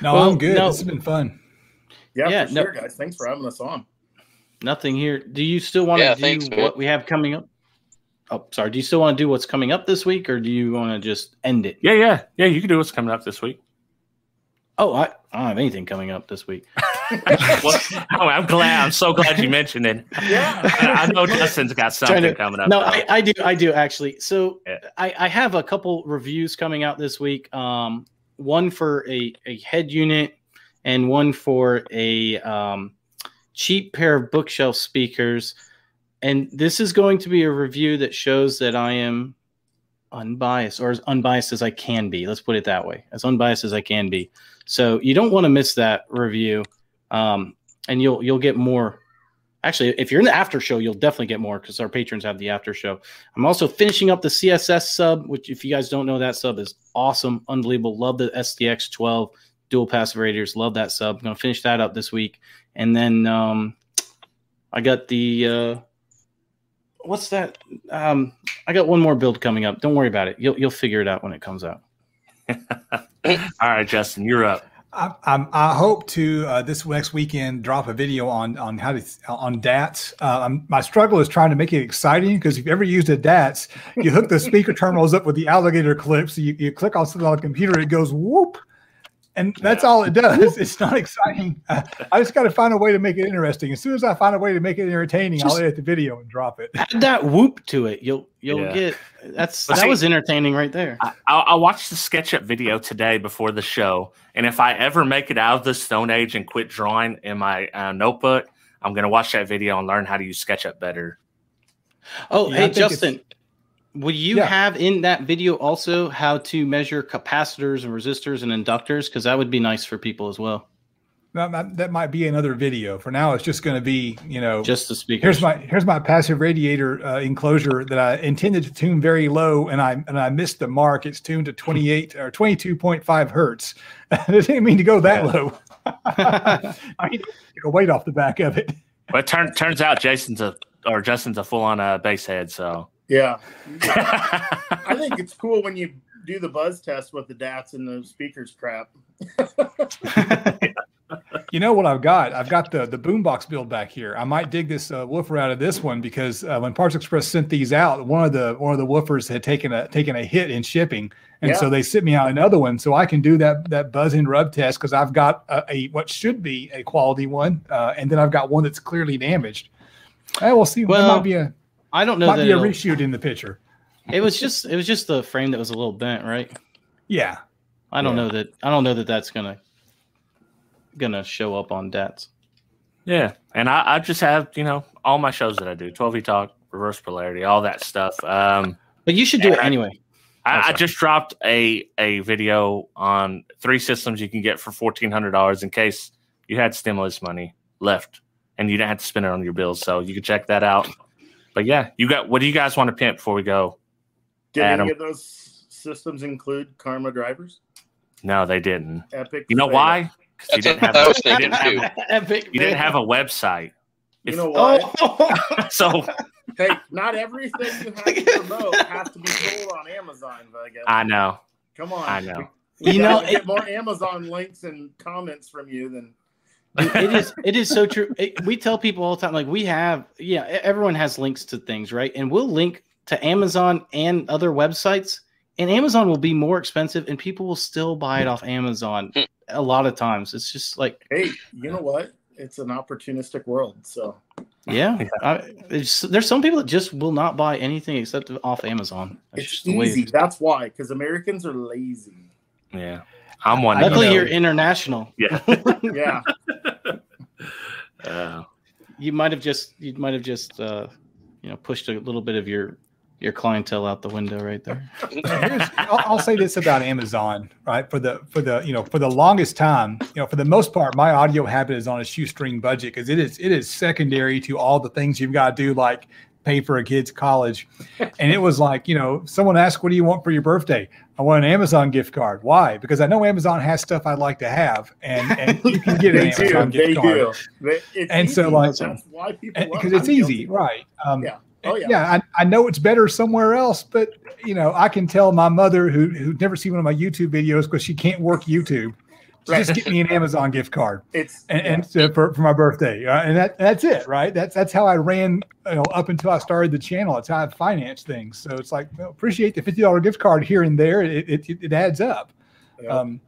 [SPEAKER 3] No,
[SPEAKER 5] Well,
[SPEAKER 3] I'm good.
[SPEAKER 5] no.
[SPEAKER 3] This has been fun.
[SPEAKER 1] Yeah,
[SPEAKER 5] Yeah,
[SPEAKER 1] for
[SPEAKER 5] no-
[SPEAKER 1] sure, guys. Thanks for having us on.
[SPEAKER 5] Nothing here. Do you still want to
[SPEAKER 4] Yeah,
[SPEAKER 5] do
[SPEAKER 4] thanks,
[SPEAKER 5] what we have coming up? Oh, sorry. Do you still want to do what's coming up this week, or do you want to just end it?
[SPEAKER 2] Yeah, yeah, yeah. You can do what's coming up this week.
[SPEAKER 5] Oh, I, I don't have anything coming up this week.
[SPEAKER 2] well, oh, I'm glad. I'm so glad you mentioned it.
[SPEAKER 1] Yeah.
[SPEAKER 2] I know Justin's got something
[SPEAKER 5] to-
[SPEAKER 2] coming up.
[SPEAKER 5] No. I, I do. I do actually. So
[SPEAKER 2] Yeah.
[SPEAKER 5] I, I have a couple reviews coming out this week. Um, one for a, a head unit and one for a um, cheap pair of bookshelf speakers. And this is going to be a review that shows that I am unbiased or as unbiased as I can be. Let's put it that way, as unbiased as I can be. So you don't want to miss that review, um, and you'll you'll get more. Actually, if you're in the after show, you'll definitely get more because our patrons have the after show. I'm also finishing up the CSS sub, which, if you guys don't know, that sub is awesome, unbelievable. Love the SDX 12 dual passive radiators. Love that sub. I'm gonna finish that up this week, and then um, I got the uh, what's that? Um, I got one more build coming up. Don't worry about it. You'll you'll figure it out when it comes out.
[SPEAKER 2] All right, Justin, you're up.
[SPEAKER 3] I, I'm, I hope to uh, this next weekend drop a video on on how to on DATS. Uh, I'm, my struggle is trying to make it exciting because if you ever used a DATS, you hook the speaker terminals up with the alligator clips. You, you click on something on the computer, it goes whoop, and that's all it does. It's not exciting. I just got to find a way to make it interesting. As soon as I find a way to make it entertaining, I'll edit the video and drop it.
[SPEAKER 5] Add that whoop to it. You'll you'll
[SPEAKER 2] Yeah.
[SPEAKER 5] get that's
[SPEAKER 2] But
[SPEAKER 5] that
[SPEAKER 2] see-
[SPEAKER 5] was entertaining right there.
[SPEAKER 2] I, I, I watched the SketchUp video today before the show, and if I ever make it out of the Stone Age and quit drawing in my uh, notebook, I'm going to watch that video and learn how to use SketchUp better.
[SPEAKER 5] Oh,
[SPEAKER 3] Yeah,
[SPEAKER 5] hey Justin, will you
[SPEAKER 3] Yeah.
[SPEAKER 5] have in that video also how to measure capacitors and resistors and inductors? Because that would be nice for people as well.
[SPEAKER 3] That, might- that might be another video. For now, it's just going to be you know
[SPEAKER 5] Just the speakers.
[SPEAKER 3] Here's my here's my passive radiator uh, enclosure that I intended to tune very low, and I and I missed the mark. It's tuned to 28 or 22.5 hertz. I didn't mean to go that low. I mean, to take a weight off the back of it.
[SPEAKER 2] But it turn, turns out Jason's a or Justin's a full on uh, bass head. So
[SPEAKER 1] Yeah. I think it's cool when you do the buzz test with the DATS and the speakers crap.
[SPEAKER 3] You know what I've got? I've got the the boombox build back here. I might dig this uh, woofer out of this one because uh, when Parts Express sent these out, one of the one of the woofers had taken a taken a hit in shipping, and
[SPEAKER 1] Yeah.
[SPEAKER 3] so they sent me out another one so I can do that that buzz and rub test because I've got a, a what should be a quality one, uh, and then I've got one that's clearly damaged. Eh, we'll see.
[SPEAKER 5] Well,
[SPEAKER 3] there might be a
[SPEAKER 5] I don't know
[SPEAKER 3] might
[SPEAKER 5] that
[SPEAKER 3] be a reshoot in the picture.
[SPEAKER 5] it was just it was just the frame that was a little bent, right?
[SPEAKER 3] Yeah,
[SPEAKER 5] I don't
[SPEAKER 2] Yeah.
[SPEAKER 5] know that I don't know that that's gonna gonna show up on DATS.
[SPEAKER 2] yeah, and I, I just have you know all my shows that I do, 12v talk, reverse polarity, all that stuff. Um,
[SPEAKER 5] But you should do it
[SPEAKER 2] Yeah.
[SPEAKER 5] anyway.
[SPEAKER 2] I, I just dropped a a video on three systems you can get for fourteen hundred dollars in case you had stimulus money left and you didn't have to spend it on your bills. So you can check that out. But yeah, you got what do you guys want to pimp before we go?
[SPEAKER 1] Did
[SPEAKER 2] Adam.
[SPEAKER 1] any of those systems include Karma drivers?
[SPEAKER 2] No, they didn't.
[SPEAKER 1] Epic.
[SPEAKER 2] You know
[SPEAKER 1] Vega?
[SPEAKER 2] why? Because you didn't have
[SPEAKER 4] I was
[SPEAKER 2] you didn't have,
[SPEAKER 4] too.
[SPEAKER 5] Epic.
[SPEAKER 2] you didn't have a website.
[SPEAKER 1] You know why?
[SPEAKER 5] Oh,
[SPEAKER 2] so
[SPEAKER 1] hey, not everything you have to promote has to be sold on Amazon, Vega.
[SPEAKER 2] I know.
[SPEAKER 1] Come on.
[SPEAKER 2] I know.
[SPEAKER 1] We
[SPEAKER 5] You
[SPEAKER 1] gotta
[SPEAKER 5] know,
[SPEAKER 1] get
[SPEAKER 5] it-
[SPEAKER 1] more Amazon links and comments from you than
[SPEAKER 5] Dude, it is it is so true. It- we tell people all the time, like we have, yeah, everyone has links to things, right? And we'll link to Amazon and other websites, and Amazon will be more expensive, and people will still buy it off Amazon. A lot of times, it's just like
[SPEAKER 1] hey, you know what? It's an opportunistic world. So
[SPEAKER 5] Yeah,
[SPEAKER 2] Yeah.
[SPEAKER 5] I, it's, there's some people that just will not buy anything except off Amazon. That's
[SPEAKER 1] It's
[SPEAKER 5] just the it
[SPEAKER 1] easy. That's why, because Americans are lazy.
[SPEAKER 2] Yeah, I'm one. of
[SPEAKER 5] Luckily,
[SPEAKER 2] those.
[SPEAKER 5] you're international.
[SPEAKER 2] Yeah.
[SPEAKER 1] Yeah.
[SPEAKER 5] You might have just you might have just uh, you know pushed a little bit of your your clientele out the window right there.
[SPEAKER 3] I'll, I'll say this about Amazon, right? For the for the you know for the longest time, you know, for the most part, my audio habit is on a shoestring budget because it is it is secondary to all the things you've got to do, like pay for a kid's college. And it was like, you know, someone asked, "What do you want for your birthday?" I want an Amazon gift card. Why? Because I know Amazon has stuff I'd like to have, and and you can get an
[SPEAKER 1] they do.
[SPEAKER 3] Amazon
[SPEAKER 1] They
[SPEAKER 3] gift card.
[SPEAKER 1] do. It's
[SPEAKER 3] And so, like-
[SPEAKER 1] that's why people
[SPEAKER 3] because it's
[SPEAKER 1] I'm
[SPEAKER 3] easy,
[SPEAKER 1] guilty.
[SPEAKER 3] right? Um,
[SPEAKER 1] Yeah. Oh yeah.
[SPEAKER 3] yeah, I, I know it's better somewhere else, but you know, I can tell my mother who who'd never seen one of my YouTube videos because she can't work YouTube. To
[SPEAKER 1] Right.
[SPEAKER 3] Just get me an Amazon gift card
[SPEAKER 1] It's
[SPEAKER 3] and, and so for, for my birthday, uh, and that that's it, right? That's that's how I ran, you know, up until I started the channel. It's how I financed things. So it's like well, appreciate the fifty dollar gift card here and there. It it, it adds up.
[SPEAKER 1] yeah.
[SPEAKER 3] Um,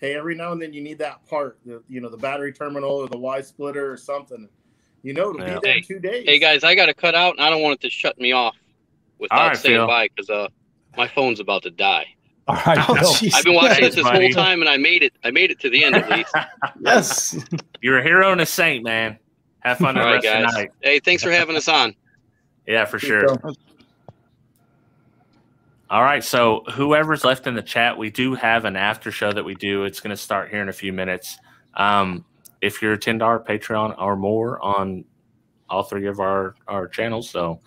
[SPEAKER 1] hey, every now and then you need that part, the, you know, the battery terminal or the Y splitter or something. You know, it'll
[SPEAKER 2] Yeah.
[SPEAKER 1] be there
[SPEAKER 4] Hey,
[SPEAKER 1] in two days.
[SPEAKER 4] Hey guys, I got to cut out, and I don't want it to shut me off without
[SPEAKER 2] All right,
[SPEAKER 4] saying
[SPEAKER 2] Phil.
[SPEAKER 4] bye because uh, my phone's about to die.
[SPEAKER 3] All right,
[SPEAKER 5] Oh,
[SPEAKER 3] Bill.
[SPEAKER 4] I've been watching
[SPEAKER 2] Thanks,
[SPEAKER 4] it this whole time, and I made it. I made it to the end at least.
[SPEAKER 5] yes.
[SPEAKER 2] you're a hero and a saint, man. Have fun the
[SPEAKER 4] All right,
[SPEAKER 2] rest of the night.
[SPEAKER 4] Hey, thanks for having us on.
[SPEAKER 2] Yeah, for sure. All right. So whoever's left in the chat, we do have an after show that we do. It's going to start here in a few minutes. Um, if you're a ten dollar Patreon or more on all three of our our channels, so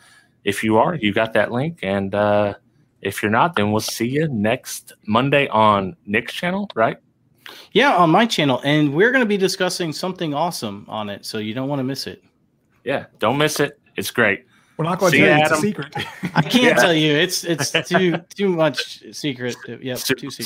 [SPEAKER 2] if you are, you got that link, and uh, if you're not, then we'll see you next Monday on Nick's channel, right?
[SPEAKER 5] Yeah, on my channel, and we're going to be discussing something awesome on it, so you don't want to miss it.
[SPEAKER 2] Yeah, don't miss it. It's great.
[SPEAKER 3] We're not going to
[SPEAKER 2] See
[SPEAKER 3] tell
[SPEAKER 2] you,
[SPEAKER 3] you it's a secret.
[SPEAKER 5] I can't
[SPEAKER 1] Yeah.
[SPEAKER 5] tell you; it's it's too too much secret. Yep,
[SPEAKER 2] Super-
[SPEAKER 5] too secret.